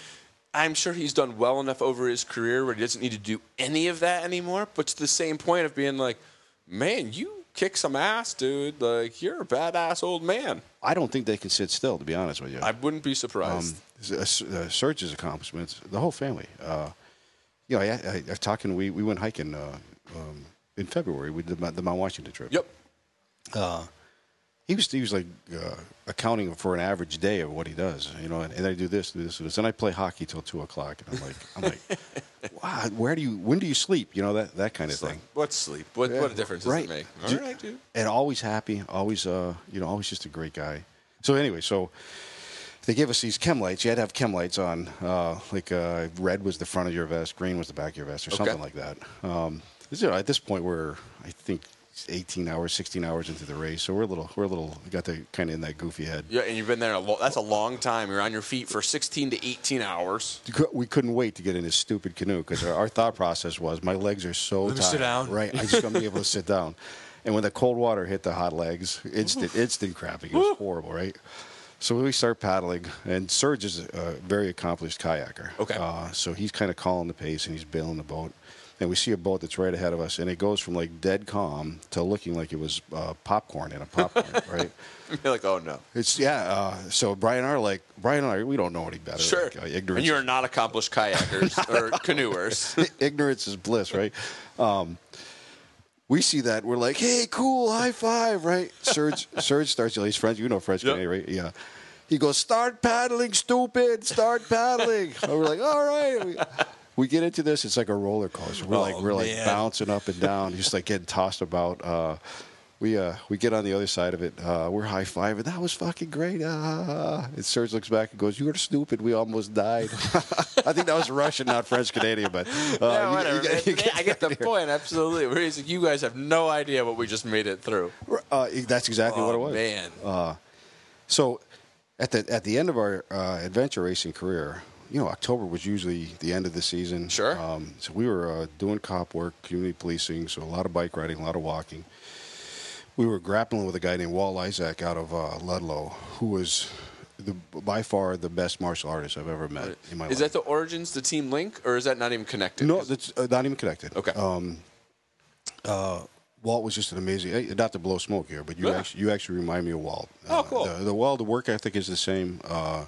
I'm sure he's done well enough over his career where he doesn't need to do any of that anymore. But to the same point of being like, man, you kick some ass, dude. Like you're a badass old man. I don't think they can sit still. To be honest with you, I wouldn't be surprised. um, Serge's accomplishments, the whole family. Uh, you know, I, I, I talking. We we went hiking uh, um, in February. We did the, the Mount Washington trip. yep. he was he was like uh, accounting for an average day of what he does, you know. And, and I do this, do this, do this, and I play hockey till two o'clock. And I'm like, I'm like, [LAUGHS] wow, where do you, when do you sleep? You know that that kind of It's like, thing. what's sleep? What, what a difference does right. it make? All right, dude. And always happy, always, uh, you know, always just a great guy. So anyway, so they gave us these chem lights. You had to have chem lights on. Uh, like uh, red was the front of your vest, green was the back of your vest, or Okay. something like that. Um, this is- at this point, we're I think 18 hours, 16 hours into the race, so we're a little, we're a little, we got the kind of in that goofy head. Yeah, and you've been there. A lo- that's a long time. You're on your feet for 16 to 18 hours. We couldn't wait to get in this stupid canoe because our, our thought process was, my legs are so Let me tired. sit down. Right, I just gonna be able to sit down. And when the cold water hit the hot legs, instant, instant crapping. It was horrible, right? So we start paddling, and Serge is a very accomplished kayaker. Okay. Uh, so he's kind of calling the pace, and he's bailing the boat. And we see a boat that's right ahead of us, and it goes from like dead calm to looking like it was uh, popcorn in a popcorn, [LAUGHS] right? You're like, oh no. It's yeah. Uh, so Brian and I are like Brian and I, we don't know any better. Sure. Like, ignorance and you're not accomplished kayakers or [LAUGHS] canoers. ignorance is bliss, right? Um, we see that we're like, hey, cool, high five, right? [LAUGHS] Serge, Serge starts. He's French. You know French, Yep. Right? Yeah. He goes, start paddling, stupid. Start paddling. and we're like, all right. We, we get into this. It's like a roller coaster. We're like Oh, we're like bouncing up and down, just like getting tossed about. Uh, we uh, we get on the other side of it. Uh, we're high fiving. That was fucking great. Uh, and Serge looks back and goes, "You were stupid. We almost died." [LAUGHS] I think that was Russian, not French Canadian, but uh, yeah, you- whatever. you get- you man. I get the here. point. Absolutely. Where he's like, you guys have no idea what we just made it through. Uh, that's exactly what it Oh, was. man. So, at the at the end of our uh, adventure racing career, you know, October was usually the end of the season. Sure. Um, so we were uh, doing cop work, community policing, so a lot of bike riding, a lot of walking. We were grappling with a guy named Walt Isaac out of uh, Ludlow, who was the, by far the best martial artist I've ever met in my Is life. Is that the origins, the team link, or is that not even connected? no? That's uh, not even connected. Okay. Um, uh, Walt was just an amazing. Not to blow smoke here, but you Yeah. actually you actually remind me of Walt. Oh, Uh, cool. The, the Walt, the work ethic is the same. Uh,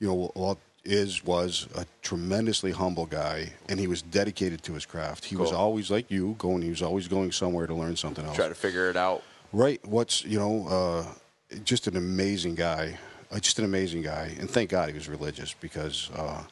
you know, Walt is was a tremendously humble guy, and he was dedicated to his craft. He was always like you, going. He was always going somewhere to learn something else. Try to figure it out. Right. What's you know, uh, just an amazing guy. Uh, just an amazing guy, and thank God he was religious because uh,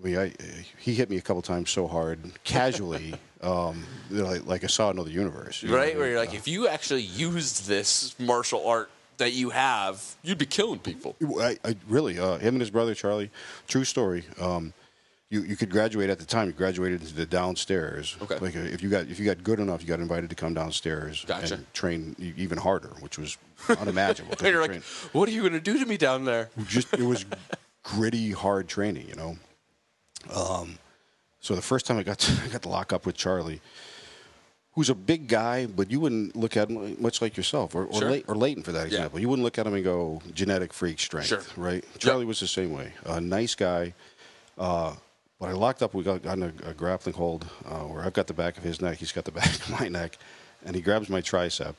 I mean, I, he hit me a couple times so hard, casually, [LAUGHS] um, you know, like, like I saw another universe. you know Right? Where you're like, if you actually used this martial art that you have, you'd be killing people. I, I really, uh, him and his brother Charlie, true story. Um, you you could graduate at the time. You graduated into the downstairs. Okay. Like uh, if you got if you got good enough, you got invited to come downstairs Gotcha. and train even harder, which was [LAUGHS] unimaginable. You're like, trained- what are you going to do to me down there? just it was gritty, hard training, you know. Um, so the first time I got to, [LAUGHS] I got to lock up with Charlie, who's a big guy, but you wouldn't look at him much like yourself, or or, Sure. Lay, or Leighton for that Yeah. example. You wouldn't look at him and go genetic freak strength, Sure. right? Charlie was the same way. A nice guy. Uh, but I locked up. We got on a, a grappling hold uh, where I've got the back of his neck, he's got the [LAUGHS] back of my neck, and he grabs my tricep,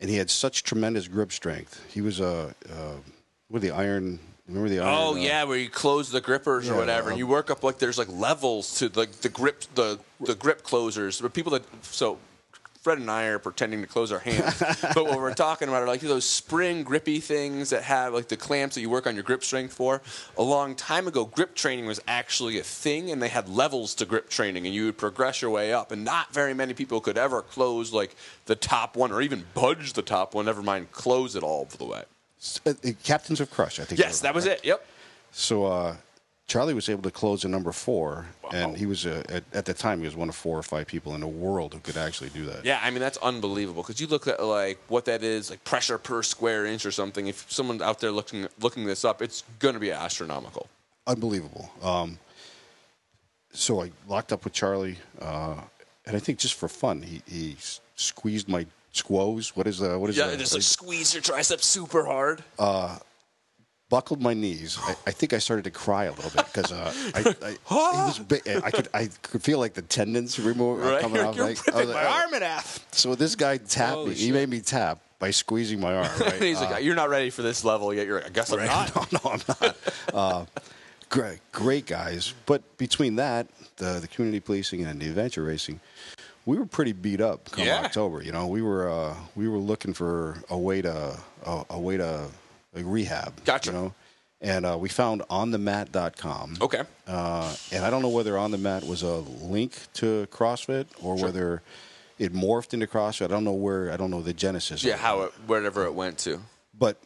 and he had such tremendous grip strength. He was a uh, with the iron. Remember the iron? Oh uh, yeah, where you close the grippers or yeah, whatever, and um, you work up like there's like levels to like the grip the the grip closers. But people that so Fred and I are pretending to close our hands, [LAUGHS] but what we're talking about are like those spring grippy things that have like the clamps that you work on your grip strength for. A long time ago, grip training was actually a thing, and they had levels to grip training, and you would progress your way up. And not very many people could ever close like the top one or even budge the top one. Never mind close it all the way. uh, Captains of Crush, I think. Yes, that was right? it. Yep. So uh, Charlie was able to close a number four, Wow. and he was uh, at, at the time he was one of four or five people in the world who could actually do that. Yeah, I mean that's unbelievable because you look at like what that is, like pressure per square inch or something. If someone out there looking looking this up, it's going to be astronomical. unbelievable. Um, so I locked up with Charlie, uh, and I think just for fun, he, he squeezed my squoze. What is that? what is Yeah, that? just like squeeze your triceps super hard. Buckled my knees. I, I think I started to cry a little bit because uh, I, I, [LAUGHS] it was big. I could I could feel like the tendons remove uh, right? coming You're, off. [LAUGHS] you're like, was my arm in half. So this guy tapped Holy me. He made me tap by squeezing my arm. [LAUGHS] Right? He's Uh, like, "You're not ready for this level yet." You're like, "I guess I'm not." no, no, I'm not. Uh, great, great guys. But between that, the the community policing and the adventure racing, we were pretty beat up come Yeah. October. You know, we were uh, we were looking for a way to a, a way to like, rehab. Gotcha. You know, and uh, we found onthemat.com. Okay. Uh, and I don't know whether on the mat was a link to CrossFit or Sure. whether it morphed into CrossFit. I don't know where. I don't know the genesis. of Yeah, how it, wherever it went to. But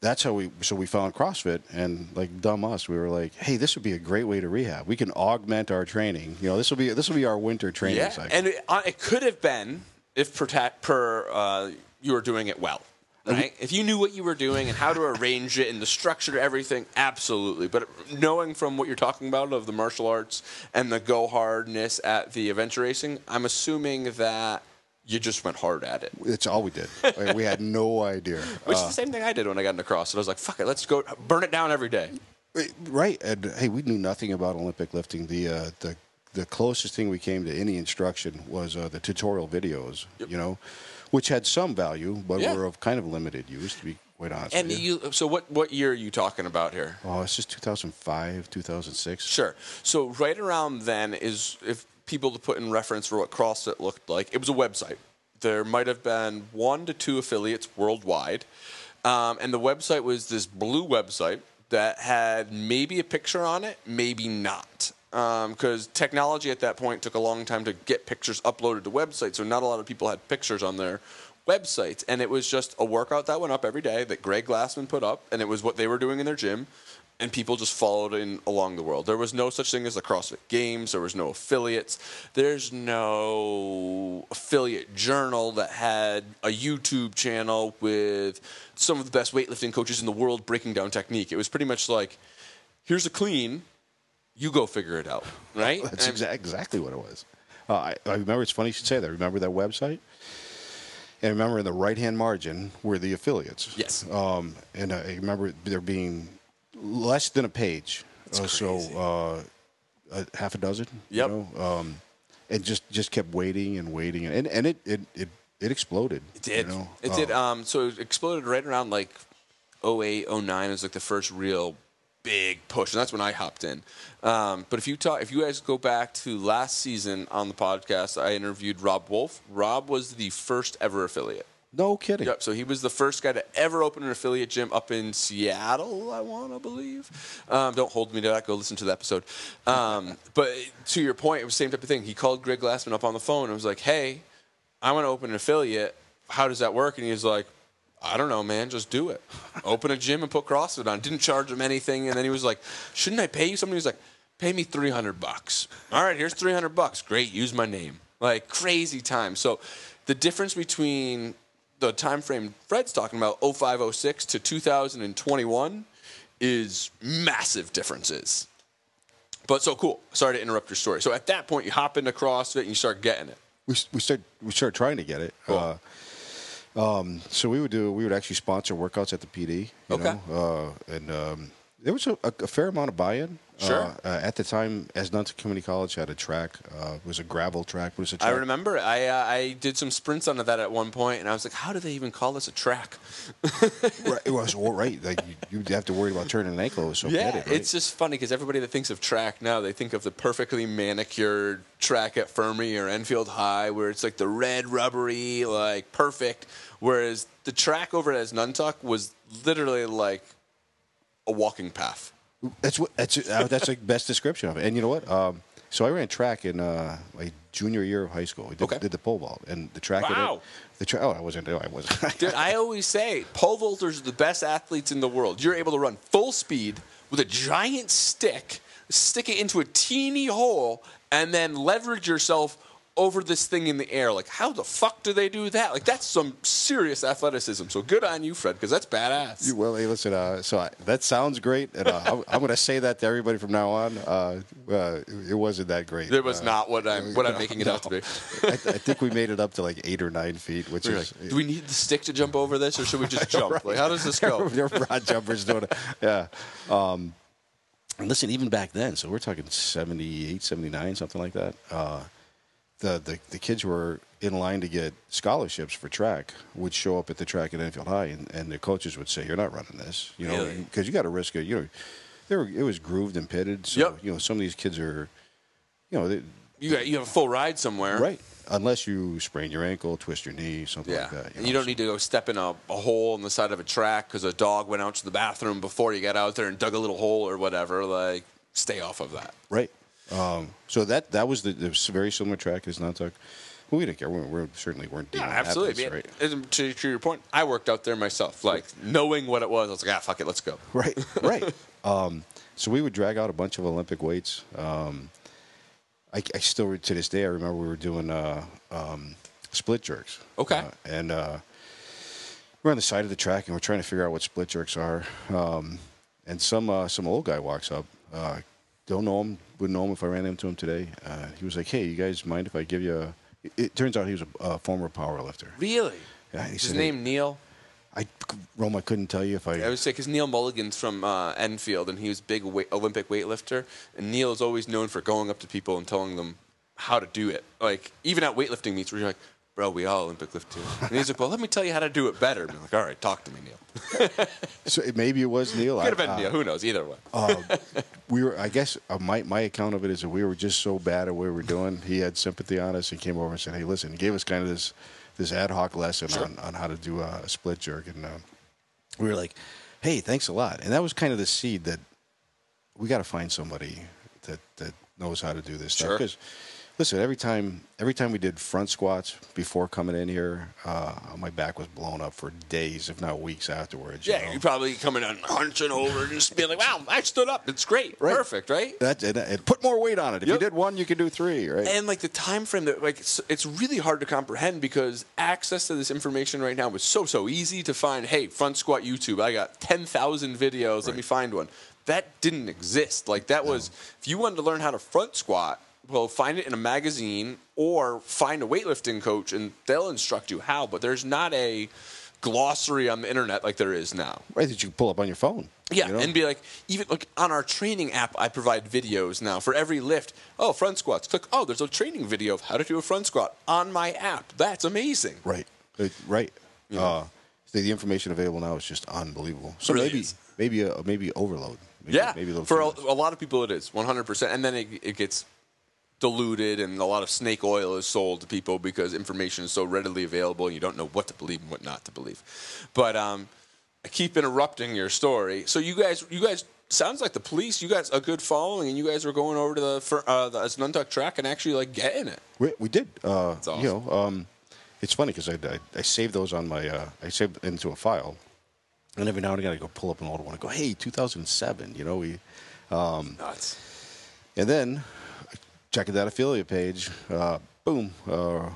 that's how we. So we found CrossFit, and like dumb us, we were like, "Hey, this would be a great way to rehab. We can augment our training. You know, this will be this will be our winter training Yeah, cycle." and it, uh, it could have been if per, per uh, you were doing it well, right? If you knew what you were doing and how to arrange it and the structure, to everything, absolutely. But knowing from what you're talking about of the martial arts and the go hardness at the adventure racing, I'm assuming that you just went hard at it. it's all we did. We had no idea. [LAUGHS] Which Uh, is the same thing I did when I got into CrossFit. I was like, "Fuck it, let's go burn it down every day." Right, and hey, we knew nothing about Olympic lifting. The uh, the the closest thing we came to any instruction was uh, the tutorial videos. Yep. You know, which had some value, but Yeah. were of kind of limited use. To be quite honest. And with you. you, so what? What year are you talking about here? oh, it's just 2005, 2006. Sure. So right around then is if people to put in reference for what CrossFit looked like, it was a website. There might have been one to two affiliates worldwide, um, and the website was this blue website that had maybe a picture on it, maybe not. Um, because technology at that point took a long time to get pictures uploaded to websites, so not a lot of people had pictures on their websites. And it was just a workout that went up every day that Greg Glassman put up, and it was what they were doing in their gym and people just followed in along the world. There was no such thing as the CrossFit Games. There was no affiliates. There's no affiliate journal that had a YouTube channel with some of the best weightlifting coaches in the world breaking down technique. It was pretty much like, here's a clean, you go figure it out, [LAUGHS] right? That's And- exa- exactly what it was. Uh, I, I remember. It's funny you should say that. Remember that website? And remember in the right hand margin were the affiliates. Yes. Um, and I remember there being less than a page. Uh, so uh, a half a dozen. Yep. You know? um, and just just kept waiting and waiting, and and it it it, it exploded. It did. You know? It did. Uh, Um, so it exploded right around like 08, 09 was like the first real big push, and that's when I hopped in. Um, but if you talk, if you guys go back to last season on the podcast, I interviewed Robb Wolf. Rob was the first ever affiliate. no kidding. Yep. So he was the first guy to ever open an affiliate gym up in Seattle, I want to believe. Um, don't hold me to that. Go listen to the episode. Um, [LAUGHS] but to your point, it was the same type of thing. He called Greg Glassman up on the phone and was like, "Hey, I want to open an affiliate. How does that work?" And he was like. I don't know, man. Just do it. Open a gym and put CrossFit on. Didn't charge him anything, and then he was like, "Shouldn't I pay you?" Somebody was like, "Pay me three hundred bucks." All right, here's three hundred bucks. Great, use my name. Like crazy time. So, the difference between the time frame Fred's talking about 0506 to 2021 is massive differences. But so cool. Sorry to interrupt your story. So at that point, you hop into CrossFit and you start getting it. we we start we started trying to get it. Cool. Uh, um, so we would do we would actually sponsor workouts at the PD. You Okay. Know? Uh, and um, there was a, a fair amount of buy-in. Sure. Uh, uh, at the time, Asnuntuck Community College had a track. Uh, it was a gravel track. It was a I track. remember I uh, I did some sprints onto that at one point, and I was like, "How do they even call this a track?" [LAUGHS] Right, it was all right. Like you, you'd have to worry about turning an ankle. It so pitted, right? it's just funny because everybody that thinks of track now, they think of the perfectly manicured track at Fermi or Enfield High, where it's like the red rubbery, like perfect. Whereas the track over at Nuntuck was literally like a walking path. That's what that's uh, that's the best description of it. And you know what? Um, so I ran track in uh, my junior year of high school. We did, Okay. did the pole vault and the track. in it- Wow. the track. Oh, I wasn't. I wasn't. [LAUGHS] Dude, I always say pole vaulters are the best athletes in the world. You're able to run full speed with a giant stick, stick it into a teeny hole, and then leverage yourself over this thing in the air. Like, how the fuck do they do that? Like, that's some serious athleticism. So good on you, Fred, because that's badass. You- well, hey, listen. Uh, so I, that sounds great, and uh, I'm, I'm going to say that to everybody from now on. Uh, uh, it wasn't that great. it was Uh, not what I'm what I'm making it out to be. [LAUGHS] I, I think we made it up to like eight or nine feet, which You're is like, do we need the stick to jump over this, or should we just [LAUGHS] jump? Like, how does this go? [LAUGHS] They're broad jumpers doing it. Yeah. Um, and listen, even back then, so we're talking 78, 79, something like that. The, the, the kids who were in line to get scholarships for track would show up at the track at Enfield High, and, and the coaches would say, "You're not running this," you know, Really? because you got to risk it. You know, there were, it was grooved and pitted, so Yep. you know some of these kids are, you know, they, You got you have a full ride somewhere, right. Unless you sprain your ankle, twist your knee, something Yeah, like that. and you don't need to go step in a, a hole in the side of a track because a dog went out to the bathroom before you got out there and dug a little hole or whatever. Like, stay off of that. Right. Um, so that that was the, the very similar track as Nantuck. Well, we didn't care. We, we certainly weren't. Yeah, absolutely. and To, to your point, I worked out there myself. Like knowing what it was, I was like, ah, fuck it, let's go. [LAUGHS] Right. Right. right. [LAUGHS] Um, so we would drag out a bunch of Olympic weights. Um, I, I still to this day I remember we were doing uh, um, split jerks. Okay. Uh, and uh, we're on the side of the track and we're trying to figure out what split jerks are. Um, and some uh, some old guy walks up. Don't know him. Wouldn't know him if I ran into him today. Uh, he was like, "Hey, you guys mind if I give you?" a... It, it turns out he was a, a former power lifter. Really? Yeah, he Is said, his "Hey," name Neil? I Rome, I couldn't tell you if I. I would say because Neil Mulligan's from uh, Enfield and he was a big weight, Olympic weightlifter. And Neil is always known for going up to people and telling them how to do it. Like even at weightlifting meets where you're like, "Bro, we all Olympic lift too." And he's like, "Well, let me tell you how to do it better." And I'm like, "All right, talk to me, Neil." [LAUGHS] so maybe it was Neil. It could have been uh, Neil. Who knows? Either way. [LAUGHS] we were. I guess uh, my my account of it is that we were just so bad at what we were doing. He had sympathy on us and came over and said, "Hey, listen." He gave us kind of this this ad hoc lesson on, on how to do a split jerk, and uh, we were like, "Hey, thanks a lot." And that was kind of the seed that we got to find somebody that that knows how to do this stuff. Sure. Because listen, every time every time we did front squats before coming in here, uh, my back was blown up for days, if not weeks afterwards. you yeah, know? you're probably coming and hunching over and just being like, "Wow, I stood up. It's great, Right. perfect, right?" That and, and put more weight on it. If you did one, you could do three, right? and like the time frame that like it's, it's really hard to comprehend because access to this information right now was so so easy to find hey front squat youtube i got 10,000 videos let me find one that didn't exist like that was if you wanted to learn how to front squat well find it in a magazine or find a weightlifting coach and they'll instruct you how but there's not a glossary on the internet like there is now right, that you can pull up on your phone. yeah, you know? and be like, even like on our training app, I provide videos now for every lift. Oh, front squats. Click. Oh, there's a training video of how to do a front squat on my app. That's amazing. right. Uh, right. Uh, the, the information available now is just unbelievable. So Really maybe is. maybe uh, maybe overload. Maybe, yeah, maybe a little for a, a lot of people it is 100%. And then it, it gets diluted, and a lot of snake oil is sold to people because information is so readily available, and you don't know what to believe and what not to believe. But um, I keep interrupting your story. So you guys, you guys. Sounds like the police. You guys a good following, and you guys were going over to the fir- uh, the Asnuntuck track and actually like getting it. We, we did. Uh, awesome. You know, um, it's funny because I, I, I saved those on my uh, I saved into a file, and every now and again I go pull up an old one and go, hey, 2007. You know, we Nuts. and then checking that affiliate page, uh, boom, uh,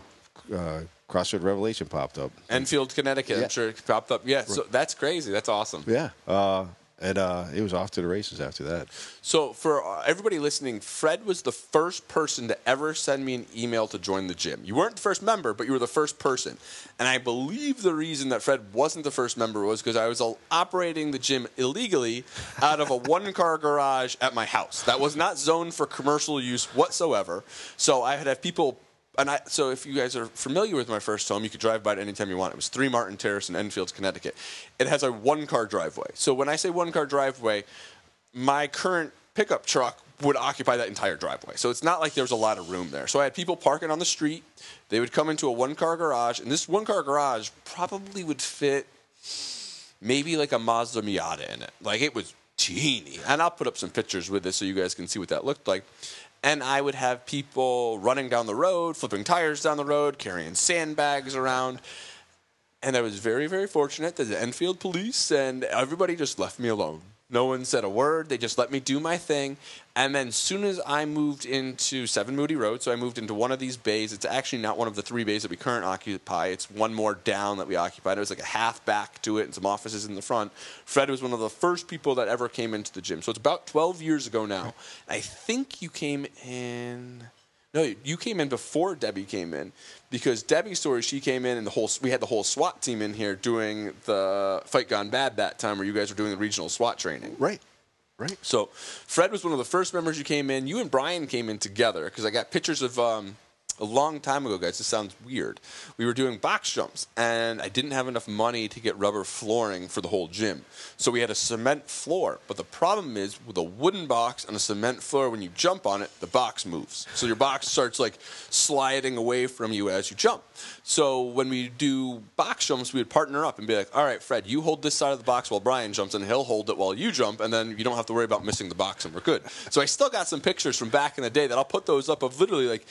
uh, CrossFit Revelation popped up. Enfield, Connecticut. Yeah. I'm sure it popped up. Yeah, so that's crazy. That's awesome. Yeah, uh, and uh, it was off to the races after that. So, for uh, everybody listening, Fred was the first person to ever send me an email to join the gym. You weren't the first member, but you were the first person. And I believe the reason that Fred wasn't the first member was because I was operating the gym illegally out of a [LAUGHS] one car garage at my house. That was not zoned for commercial use whatsoever. So, I had have people. And I, so, if you guys are familiar with my first home, you could drive by it anytime you want. It was 3 Martin Terrace in Enfield, Connecticut. It has a one car driveway. So, when I say one car driveway, my current pickup truck would occupy that entire driveway. So it's not like there's a lot of room there. So I had people parking on the street. They would come into a one car garage, and this one car garage probably would fit maybe like a Mazda Miata in it. Like it was teeny. And I'll put up some pictures with this so you guys can see what that looked like. And I would have people running down the road, flipping tires down the road, carrying sandbags around. And I was very, very fortunate that the Enfield police and everybody just left me alone. No one said a word. They just let me do my thing. And then, soon as I moved into Seven Moody Road, so I moved into one of these bays. It's actually not one of the three bays that we currently occupy. It's one more down that we occupied. It was like a half back to it and some offices in the front. Fred was one of the first people that ever came into the gym. So it's about 12 years ago now. I think you came in. No, you came in before Debbie came in because Debbie's story, she came in and the whole we had the whole SWAT team in here doing the fight gone bad that time where you guys were doing the regional SWAT training. Right, right. So Fred was one of the first members you came in. You and Brian came in together because I got pictures of um, a long time ago, guys. This sounds weird. We were doing box jumps, and I didn't have enough money to get rubber flooring for the whole gym. So we had a cement floor. But the problem is with a wooden box and a cement floor, when you jump on it, the box moves. So your box starts like sliding away from you as you jump. So when we do box jumps, we would partner up and be like, all right, Fred, you hold this side of the box while Brian jumps, and he'll hold it while you jump, and then you don't have to worry about missing the box, and we're good. So I still got some pictures from back in the day that I'll put those up of literally like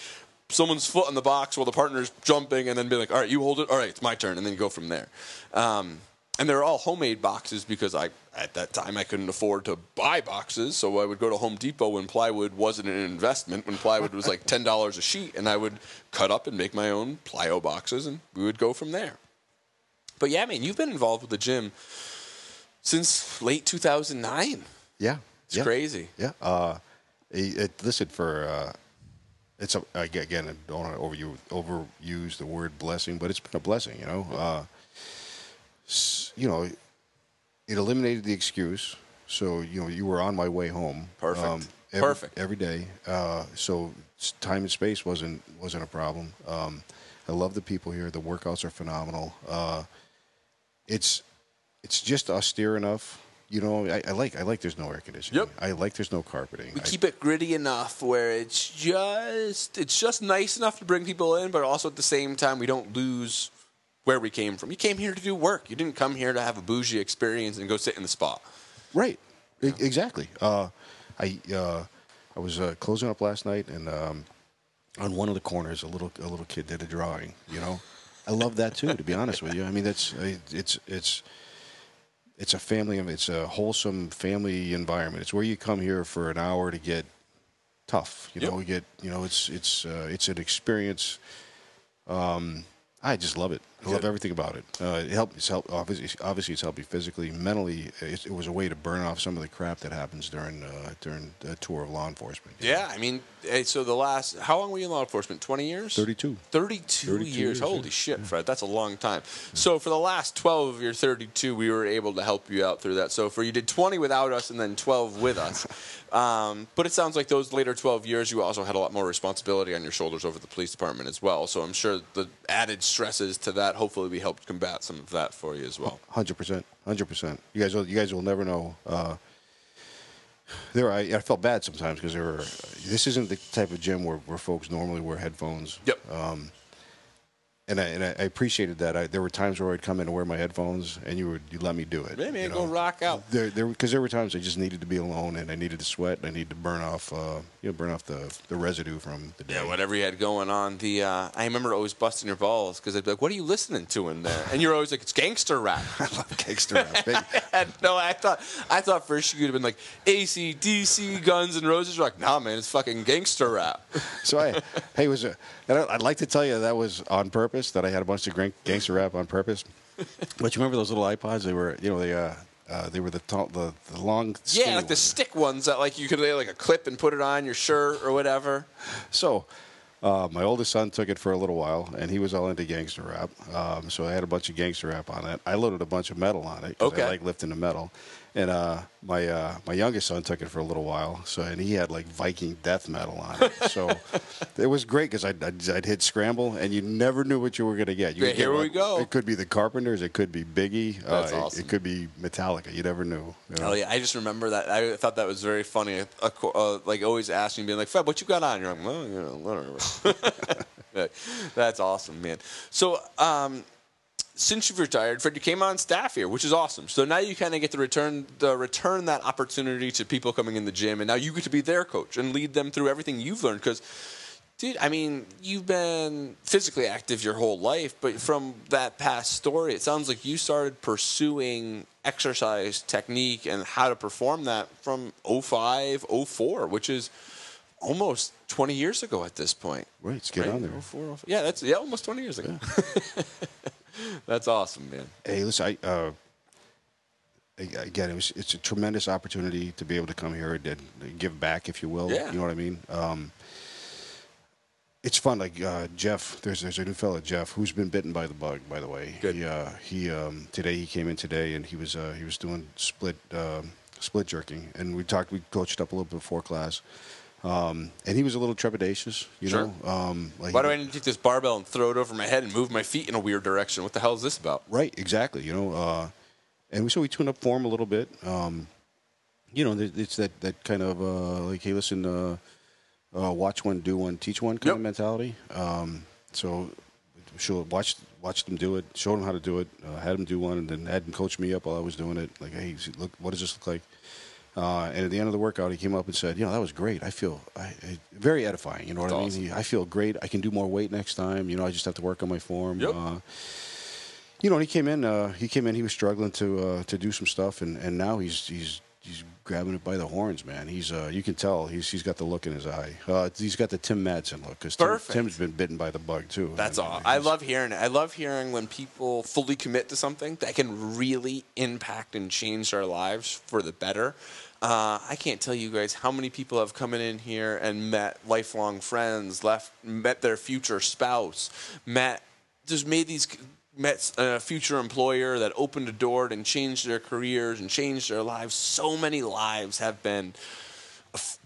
someone's foot on the box while the partner's jumping, and then be like, all right, you hold it, all right, it's my turn, and then you go from there. Um, and they're all homemade boxes because I, at that time, I couldn't afford to buy boxes. So I would go to Home Depot when plywood wasn't an investment, when plywood was like [LAUGHS] $10 a sheet, and I would cut up and make my own plyo boxes, and we would go from there. But yeah, man, you've been involved with the gym since late 2009. Yeah, It's yeah. crazy. Yeah. Uh, it, it, listen for uh, it's a, again. I don't want to overuse, overuse the word blessing, but it's been a blessing. You know, uh, you know, it eliminated the excuse. So you know, you were on my way home. um, Perfect. every, Perfect. every day. Uh, so time and space wasn't wasn't a problem. Um, I love the people here. The workouts are phenomenal. Uh, it's it's just austere enough. You know, I, I like I like there's no air conditioning. Yep. I like there's no carpeting. We I- keep it gritty enough where it's just it's just nice enough to bring people in, but also at the same time we don't lose where we came from. You came here to do work. You didn't come here to have a bougie experience and go sit in the spa. Right. E- Exactly. Uh, I uh, I was uh, closing up last night, and um, on one of the corners, a little a little kid did a drawing. You know, I love that too. To be honest with you, I mean that's it's it's it's a family. It's a wholesome family environment. It's where you come here for an hour to get tough. You Yep. know, we get you know it's it's uh, it's an experience. Um, I just love it. I love everything about it. Uh, it helped. It's helped. Obviously, obviously, it's helped me physically, mentally. It, it was a way to burn off some of the crap that happens during uh, during the tour of law enforcement. Yeah, I mean, so the last how long were you in law enforcement? Twenty years. 32. 32, 32 years. years, Holy yeah. shit, Fred. That's a long time. So for the last 12 of your 32, we were able to help you out through that. So for you did 20 without us and then 12 with us. [LAUGHS] um, but it sounds like those later 12 years, you also had a lot more responsibility on your shoulders over the police department as well. So I'm sure the added stresses to that that hopefully we helped combat some of that for you as well. Hundred percent, hundred percent. You guys, will, you guys will never know. Uh, there, I, I felt bad sometimes because there were. This isn't the type of gym where, where folks normally wear headphones. Yep. Um, and I, and I appreciated that. I, there were times where I'd come in and wear my headphones, and you would you let me do it. Man, you go rock out. There, there, because there were times I just needed to be alone, and I needed to sweat, and I needed to burn off, uh, you know, burn off the the residue from the day. Yeah, whatever you had going on. The uh, I remember always busting your balls because I'd be like, "What are you listening to in there?" And you're always like, "It's gangster rap." [LAUGHS] I love gangster rap. [LAUGHS] No, I thought I thought first you'd have been like AC/DC, Guns and Roses. You're like, "Nah, man, it's fucking gangster rap." So I, hey, was a, and I- I'd like to tell you that was on purpose. That I had a bunch of gang- gangster rap on purpose. [LAUGHS] But you remember those little iPods? They were, you know, they uh, uh they were the tall, the, the long. Yeah, like the stick ones that like you could lay like a clip and put it on your shirt or whatever. So, uh, my oldest son took it for a little while, and he was all into gangster rap. Um, so I had a bunch of gangster rap on it. I loaded a bunch of metal on it Okay. I like lifting the metal. And uh, my uh, my youngest son took it for a little while, so and he had like Viking death metal on it. So [LAUGHS] it was great because I'd, I'd, I'd hit scramble, and you never knew what you were going to get. You could get, here we like- go. It could be the Carpenters, it could be Biggie, That's uh, it- awesome. it, could be Metallica. You never knew. you know? Oh yeah, I just remember that. I thought that was very funny. Uh, uh, like always asking, being like, "Fred, what you got on?" You're like, "Well, you know, whatever." [LAUGHS] That's awesome, man. So, um, since you've retired, Fred, you came on staff here, which is awesome. So now you kind of get to return the return that opportunity to people coming in the gym, and now you get to be their coach and lead them through everything you've learned. Because, dude, I mean, you've been physically active your whole life, but from that past story, it sounds like you started pursuing exercise technique and how to perform that from 05, 04, which is almost 20 years ago at this point. Right, let's get on there. 04, 05. Yeah, that's yeah, almost 20 years ago. [LAUGHS] that's awesome, man. Hey, listen, I, uh, again, it was, it's a tremendous opportunity to be able to come here and, give back, if you will. Yeah. You know what I mean? Um, it's fun. Like uh, Jeff, there's there's a new fella, Jeff, who's been bitten by the bug. By the way, Good. he uh, he um, today he came in today and he was uh, he was doing split um split jerking, and we talked, we coached up a little bit before class. Um, and he was a little trepidatious, you Sure. know. Um, like Why do I need to take this barbell and throw it over my head and move my feet in a weird direction? What the hell is this about? Right, exactly. You know, uh, and we so we tune up form a little bit. Um, you know, it's that that kind of uh, like, hey, listen, uh, uh, watch one, do one, teach one kind Yep. of mentality. Um, so, show watch watch them do it, show them how to do it, uh, had them do one, and then had them coach me up while I was doing it. Like, hey, look, what does this look like? Uh, and at the end of the workout, he came up and said, "You know, that was great. I feel I, I, very edifying. You know what I mean? He, I feel great. I can do more weight next time. You know, I just have to work on my form." Yep. Uh, you know, and he came in. Uh, he came in. He was struggling to uh, to do some stuff, and, and now he's he's he's grabbing it by the horns, man. He's uh, you can tell he's he's got the look in his eye. Uh, he's got the Tim Madsen look because Tim, Tim's been bitten by the bug too. That's all. uh, I love hearing it. I love hearing when people fully commit to something that can really impact and change their lives for the better. Uh, I can't tell you guys how many people have come in here and met lifelong friends, left, met their future spouse, met, just made these, met a future employer that opened a door and changed their careers and changed their lives. So many lives have been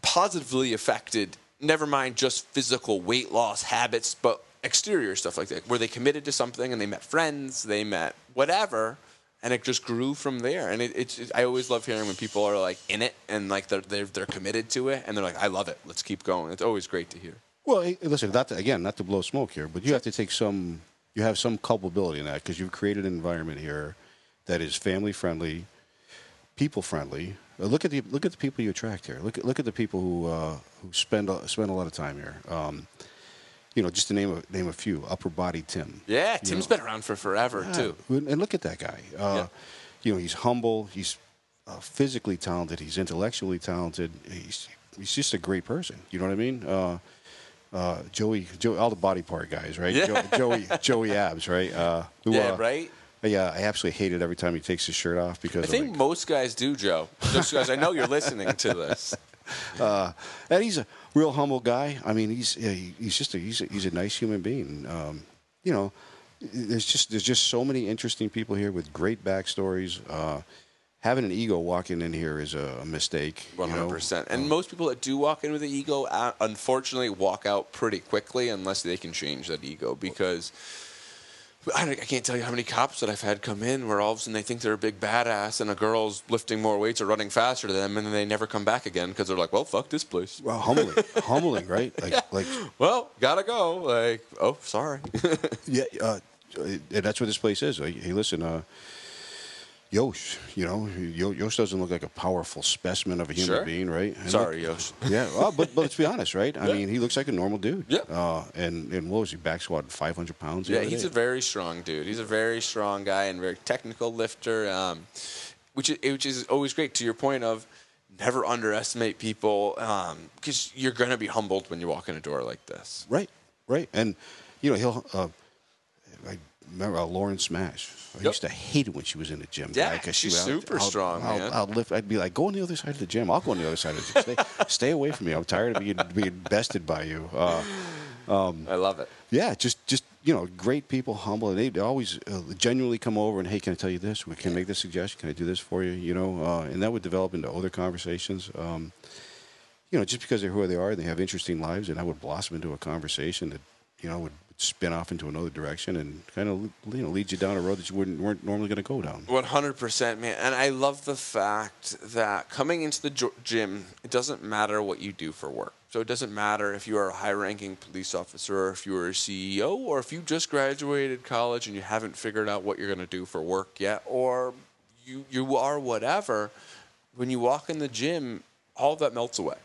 positively affected. Never mind just physical weight loss habits, but exterior stuff like that, where they committed to something and they met friends, they met whatever, and it just grew from there. And it, it's it, I always love hearing when people are like in it and like they're, they're they're committed to it and they're like, I love it. Let's keep going. It's always great to hear. Well, hey, listen, not to, again, not to blow smoke here, but you have to take some. You have some culpability in that because you've created an environment here that is family friendly, people friendly. Uh, look at the look at the people you attract here. Look at look at the people who uh, who spend spend a lot of time here. Um, you know, just to name a name a few. Upper Body Tim. Yeah, Tim's know. been around for forever Yeah. too. And look at that guy. Uh, Yeah. You know, he's humble. He's uh, physically talented. He's intellectually talented. He's he's just a great person. You know what I mean? Uh, uh, Joey, Joey, all the body part guys, right? Yeah. Jo- Joey, Joey Abs, right? Uh, who, Yeah, uh, right. Yeah, I absolutely hate it every time he takes his shirt off because I think like, most guys do, Joe. Just guys, I know you're listening to this. [LAUGHS] [LAUGHS] uh, and he's a real humble guy. I mean, he's he's just a, he's a, he's a nice human being. Um, you know, there's just there's just so many interesting people here with great backstories. Uh, having an ego walking in here is a, mistake. One hundred percent. And most people that do walk in with an ego, uh, unfortunately, walk out pretty quickly unless they can change that ego. Because don't- I can't tell you how many cops that I've had come in where all of a sudden they think they're a big badass and a girl's lifting more weights or running faster than them, and then they never come back again because they're like, well, fuck this place. Well, humbling, [LAUGHS] humbling, right? Like, like, Well, gotta go. Like, oh, sorry. [LAUGHS] yeah, uh, and that's what this place is. Like, hey, listen, uh, Yosh, you know, Yosh doesn't look like a powerful specimen of a human Sure. being, right? And sorry, look- Yosh. [LAUGHS] yeah, well, but but let's be honest, right? I Yeah. mean, he looks like a normal dude. Yeah. Uh, and and what was he back squatting five hundred pounds? Yeah, he's day? a very strong dude. He's a very strong guy and very technical lifter, um, which is which is always great. To your point of never underestimate people because you're going to be humbled when you walk in a door like this. Right, right, and you know he'll. Uh, I remember uh, Lauren Smash. I Yep. used to hate it when she was in the gym. Yeah, guy, 'cause she's she super strong, I'll, man. I'll lift. I'd be like, go on the other side of the gym. I'll go on the other side of the gym. Stay, [LAUGHS] stay away from me. I'm tired of being being bested by you. Uh, I love it. yeah, just just you know, great people, humble, and they, always uh, genuinely come over and hey, can I tell you this? We can I make this suggestion. Can I do this for you? You know, uh, and that would develop into other conversations. Um, you know, just because they're who they are, and they have interesting lives, and that would blossom into a conversation that you know would spin off into another direction and kind of you know lead you down a road that you wouldn't weren't normally going to go down. One hundred percent, man. And I love the fact that coming into the gym, it doesn't matter what you do for work. So it doesn't matter if you are a high-ranking police officer, or if you are a CEO, or if you just graduated college and you haven't figured out what you're going to do for work yet, or you you are whatever. When you walk in the gym, all of that melts away.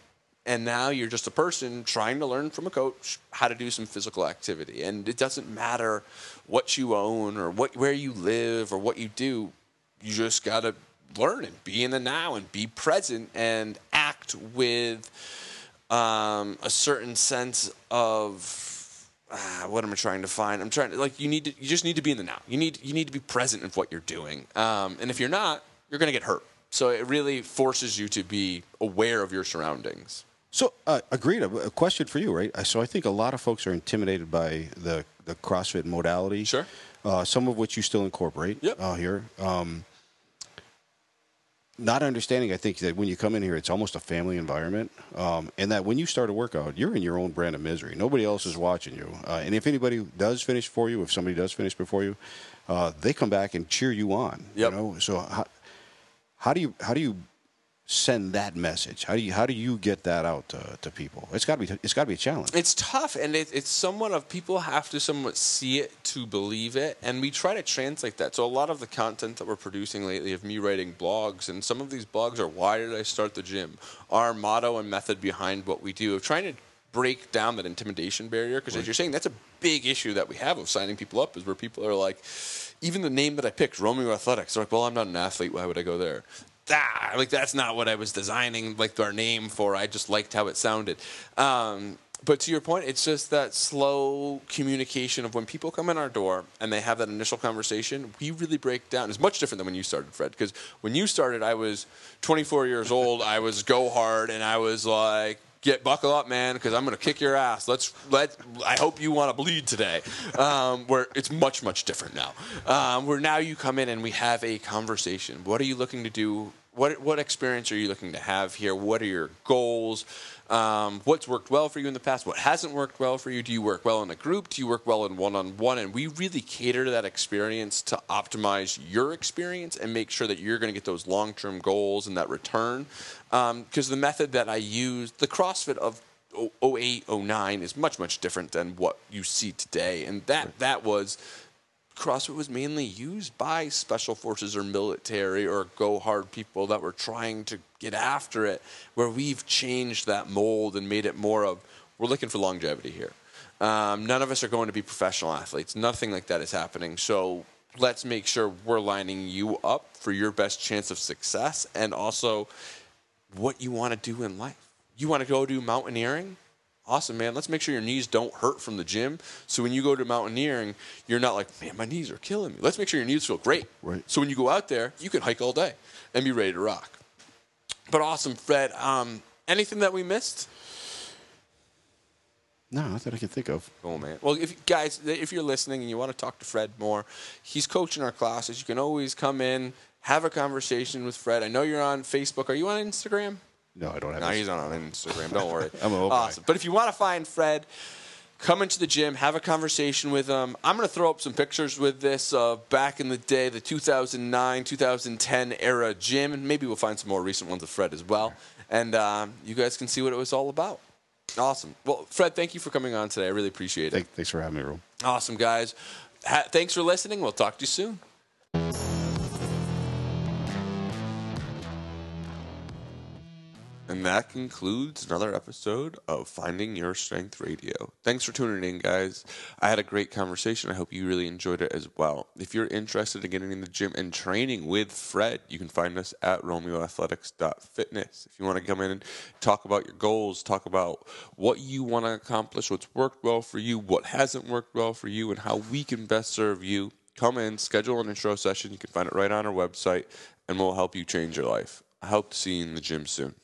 And now you're just a person trying to learn from a coach how to do some physical activity. And it doesn't matter what you own or what where you live or what you do. You just got to learn and be in the now and be present and act with um, a certain sense of ah, what am I trying to find? I'm trying to like you need to you just need to be in the now. You need you need to be present in what you're doing. Um, and if you're not, you're going to get hurt. So it really forces you to be aware of your surroundings. So, uh, agreed. A question for you, right? Uh, So, I think a lot of folks are intimidated by the the CrossFit modality. Sure. Uh, some of which you still incorporate Yep. uh, here. Um, not understanding, I think that when you come in here, it's almost a family environment, um, and that when you start a workout, you're in your own brand of misery. Nobody else is watching you, uh, and if anybody does finish for you, if somebody does finish before you, uh, they come back and cheer you on. Yep. You know, so how, how do you how do you send that message? How do you how do you get that out to, to people? It's got to be it's got to be a challenge. It's tough, and it, it's somewhat of people have to somewhat see it to believe it, and we try to translate that. So a lot of the content that we're producing lately of me writing blogs, and some of these blogs are why did I start the gym? Our motto and method behind what we do of trying to break down that intimidation barrier because as you're saying that's a big issue that we have of signing people up is where people are like even the name that i picked romeo athletics they're like well i'm not an athlete why would i go there ah, like that's not what I was designing like our name for. I just liked how it sounded. Um, but to your point, it's just that slow communication of when people come in our door and they have that initial conversation. We really break down. It's much different than when you started, Fred. Because when you started, I was 24 years old. I was go hard, and I was like, get buckle up, man, because I'm gonna kick your ass. Let's let. I hope you want to bleed today. Um, where it's much much different now. Um, where now you come in and we have a conversation. What are you looking to do? What what experience are you looking to have here? What are your goals? Um, what's worked well for you in the past? What hasn't worked well for you? Do you work well in a group? Do you work well in one on one? And we really cater to that experience to optimize your experience and make sure that you're going to get those long term goals and that return. Because the method that I use, the CrossFit of 08, 09 is much, much different than what you see today. And that, that was CrossFit was mainly used by special forces or military or go hard people that were trying to get after it, where we've changed that mold and made it more of we're looking for longevity here. Um, none of us are going to be professional athletes. Nothing like that is happening. So let's make sure we're lining you up for your best chance of success and also what you want to do in life. You want to go do mountaineering? Awesome, man. Let's make sure your knees don't hurt from the gym. So when you go to mountaineering, you're not like, man, my knees are killing me. Let's make sure your knees feel great. Right. So when you go out there, you can hike all day and be ready to rock. But awesome, Fred. Um, anything that we missed? No, not that I can think of. Oh man. Well, if guys, if you're listening and you want to talk to Fred more, he's coaching our classes. You can always come in, have a conversation with Fred. I know you're on Facebook. Are you on Instagram? No, I don't have. No, this. he's not on Instagram. Don't worry. [LAUGHS] I'm a old guy. awesome. But if you want to find Fred, come into the gym, have a conversation with him. I'm going to throw up some pictures with this uh, back in the day, the 2009, 2010 era gym, and maybe we'll find some more recent ones of Fred as well. And um, you guys can see what it was all about. Awesome. Well, Fred, thank you for coming on today. I really appreciate it. Thanks for having me, Rome. Awesome, guys. Ha- thanks for listening. We'll talk to you soon. And that concludes another episode of Finding Your Strength Radio. Thanks for tuning in, guys. I had a great conversation. I hope you really enjoyed it as well. If you're interested in getting in the gym and training with Fred, you can find us at romeoathletics.fitness. If you want to come in and talk about your goals, talk about what you want to accomplish, what's worked well for you, what hasn't worked well for you, and how we can best serve you, come in, schedule an intro session. You can find it right on our website, and we'll help you change your life. I hope to see you in the gym soon.